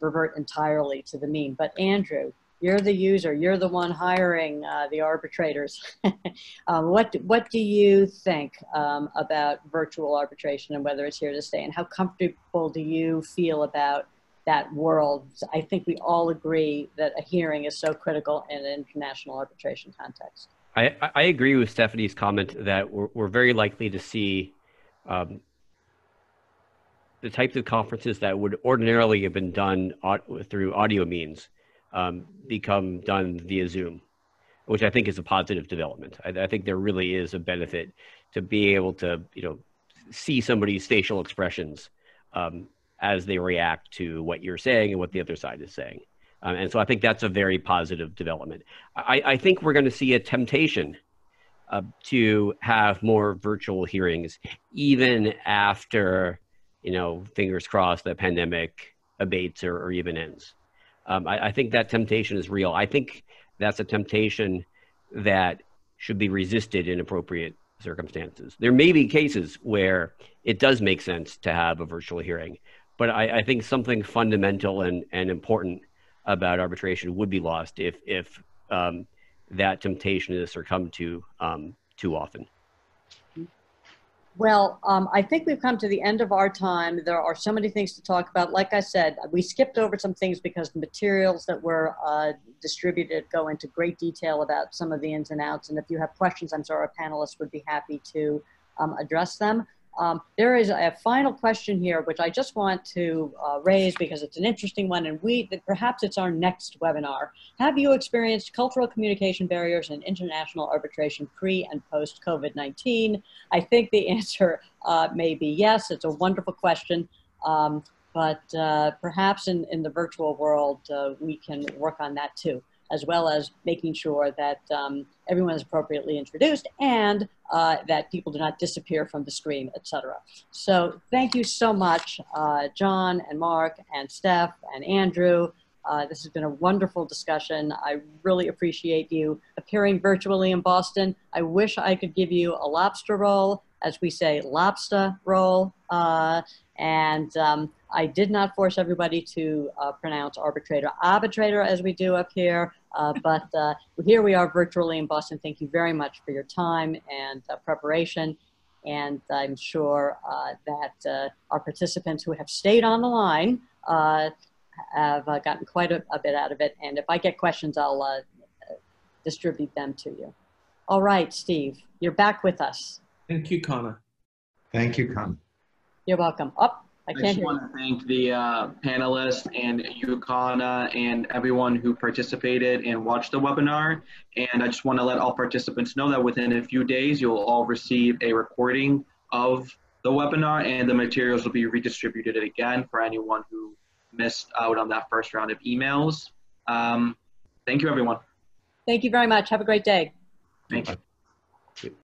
revert entirely to the mean. But Andrew, you're the user, you're the one hiring uh, the arbitrators. um, what, what do you think um, about virtual arbitration and whether it's here to stay? And how comfortable do you feel about that world? I think we all agree that a hearing is so critical in an international arbitration context. I, I agree with Stephanie's comment that we're, we're very likely to see um, the types of conferences that would ordinarily have been done through audio means um, become done via Zoom, which I think is a positive development. I, I, think there really is a benefit to be able to, you know, see somebody's facial expressions um, as they react to what you're saying and what the other side is saying. Um, and so I think that's a very positive development. I, I think we're going to see a temptation uh, to have more virtual hearings, even after, you know, fingers crossed, the pandemic abates or, or even ends. Um, I, I, think that temptation is real. I think that's a temptation that should be resisted in appropriate circumstances. There may be cases where it does make sense to have a virtual hearing, but I, I think something fundamental and, and important about arbitration would be lost if, if um, that temptation is succumbed to um, too often. Well, um, I think we've come to the end of our time. There are so many things to talk about. Like I said, we skipped over some things because the materials that were uh, distributed go into great detail about some of the ins and outs. And if you have questions, I'm sure our panelists would be happy to um, address them. Um, there is a final question here, which I just want to uh, raise because it's an interesting one, and we perhaps it's our next webinar. Have you experienced cultural communication barriers in international arbitration pre and post COVID-19? I think the answer uh, may be yes. It's a wonderful question, um, but uh, perhaps in, in the virtual world, uh, we can work on that too as well as making sure that um, everyone is appropriately introduced and uh, that people do not disappear from the screen, etc. So thank you so much, uh, John and Mark and Steph and Andrew. Uh, this has been a wonderful discussion. I really appreciate you. Appearing virtually in Boston. I wish I could give you a lobster roll, as we say, lobster roll. Uh, and um, I did not force everybody to uh, pronounce arbitrator arbitrator as we do up here, uh, but uh, here we are virtually in Boston. Thank you very much for your time and uh, preparation. And I'm sure uh, that uh, our participants who have stayed on the line uh, have uh, gotten quite a, a bit out of it. And if I get questions, I'll uh, distribute them to you. All right, Steve, you're back with us. Thank you, Connor. Thank you, Con. You're welcome. Up. I I can't just want to thank the uh, panelists and UConn and everyone who participated and watched the webinar. And I just want to let all participants know that within a few days, you'll all receive a recording of the webinar and the materials will be redistributed again for anyone who missed out on that first round of emails. Um, thank you, everyone. Thank you very much. Have a great day. Thank you.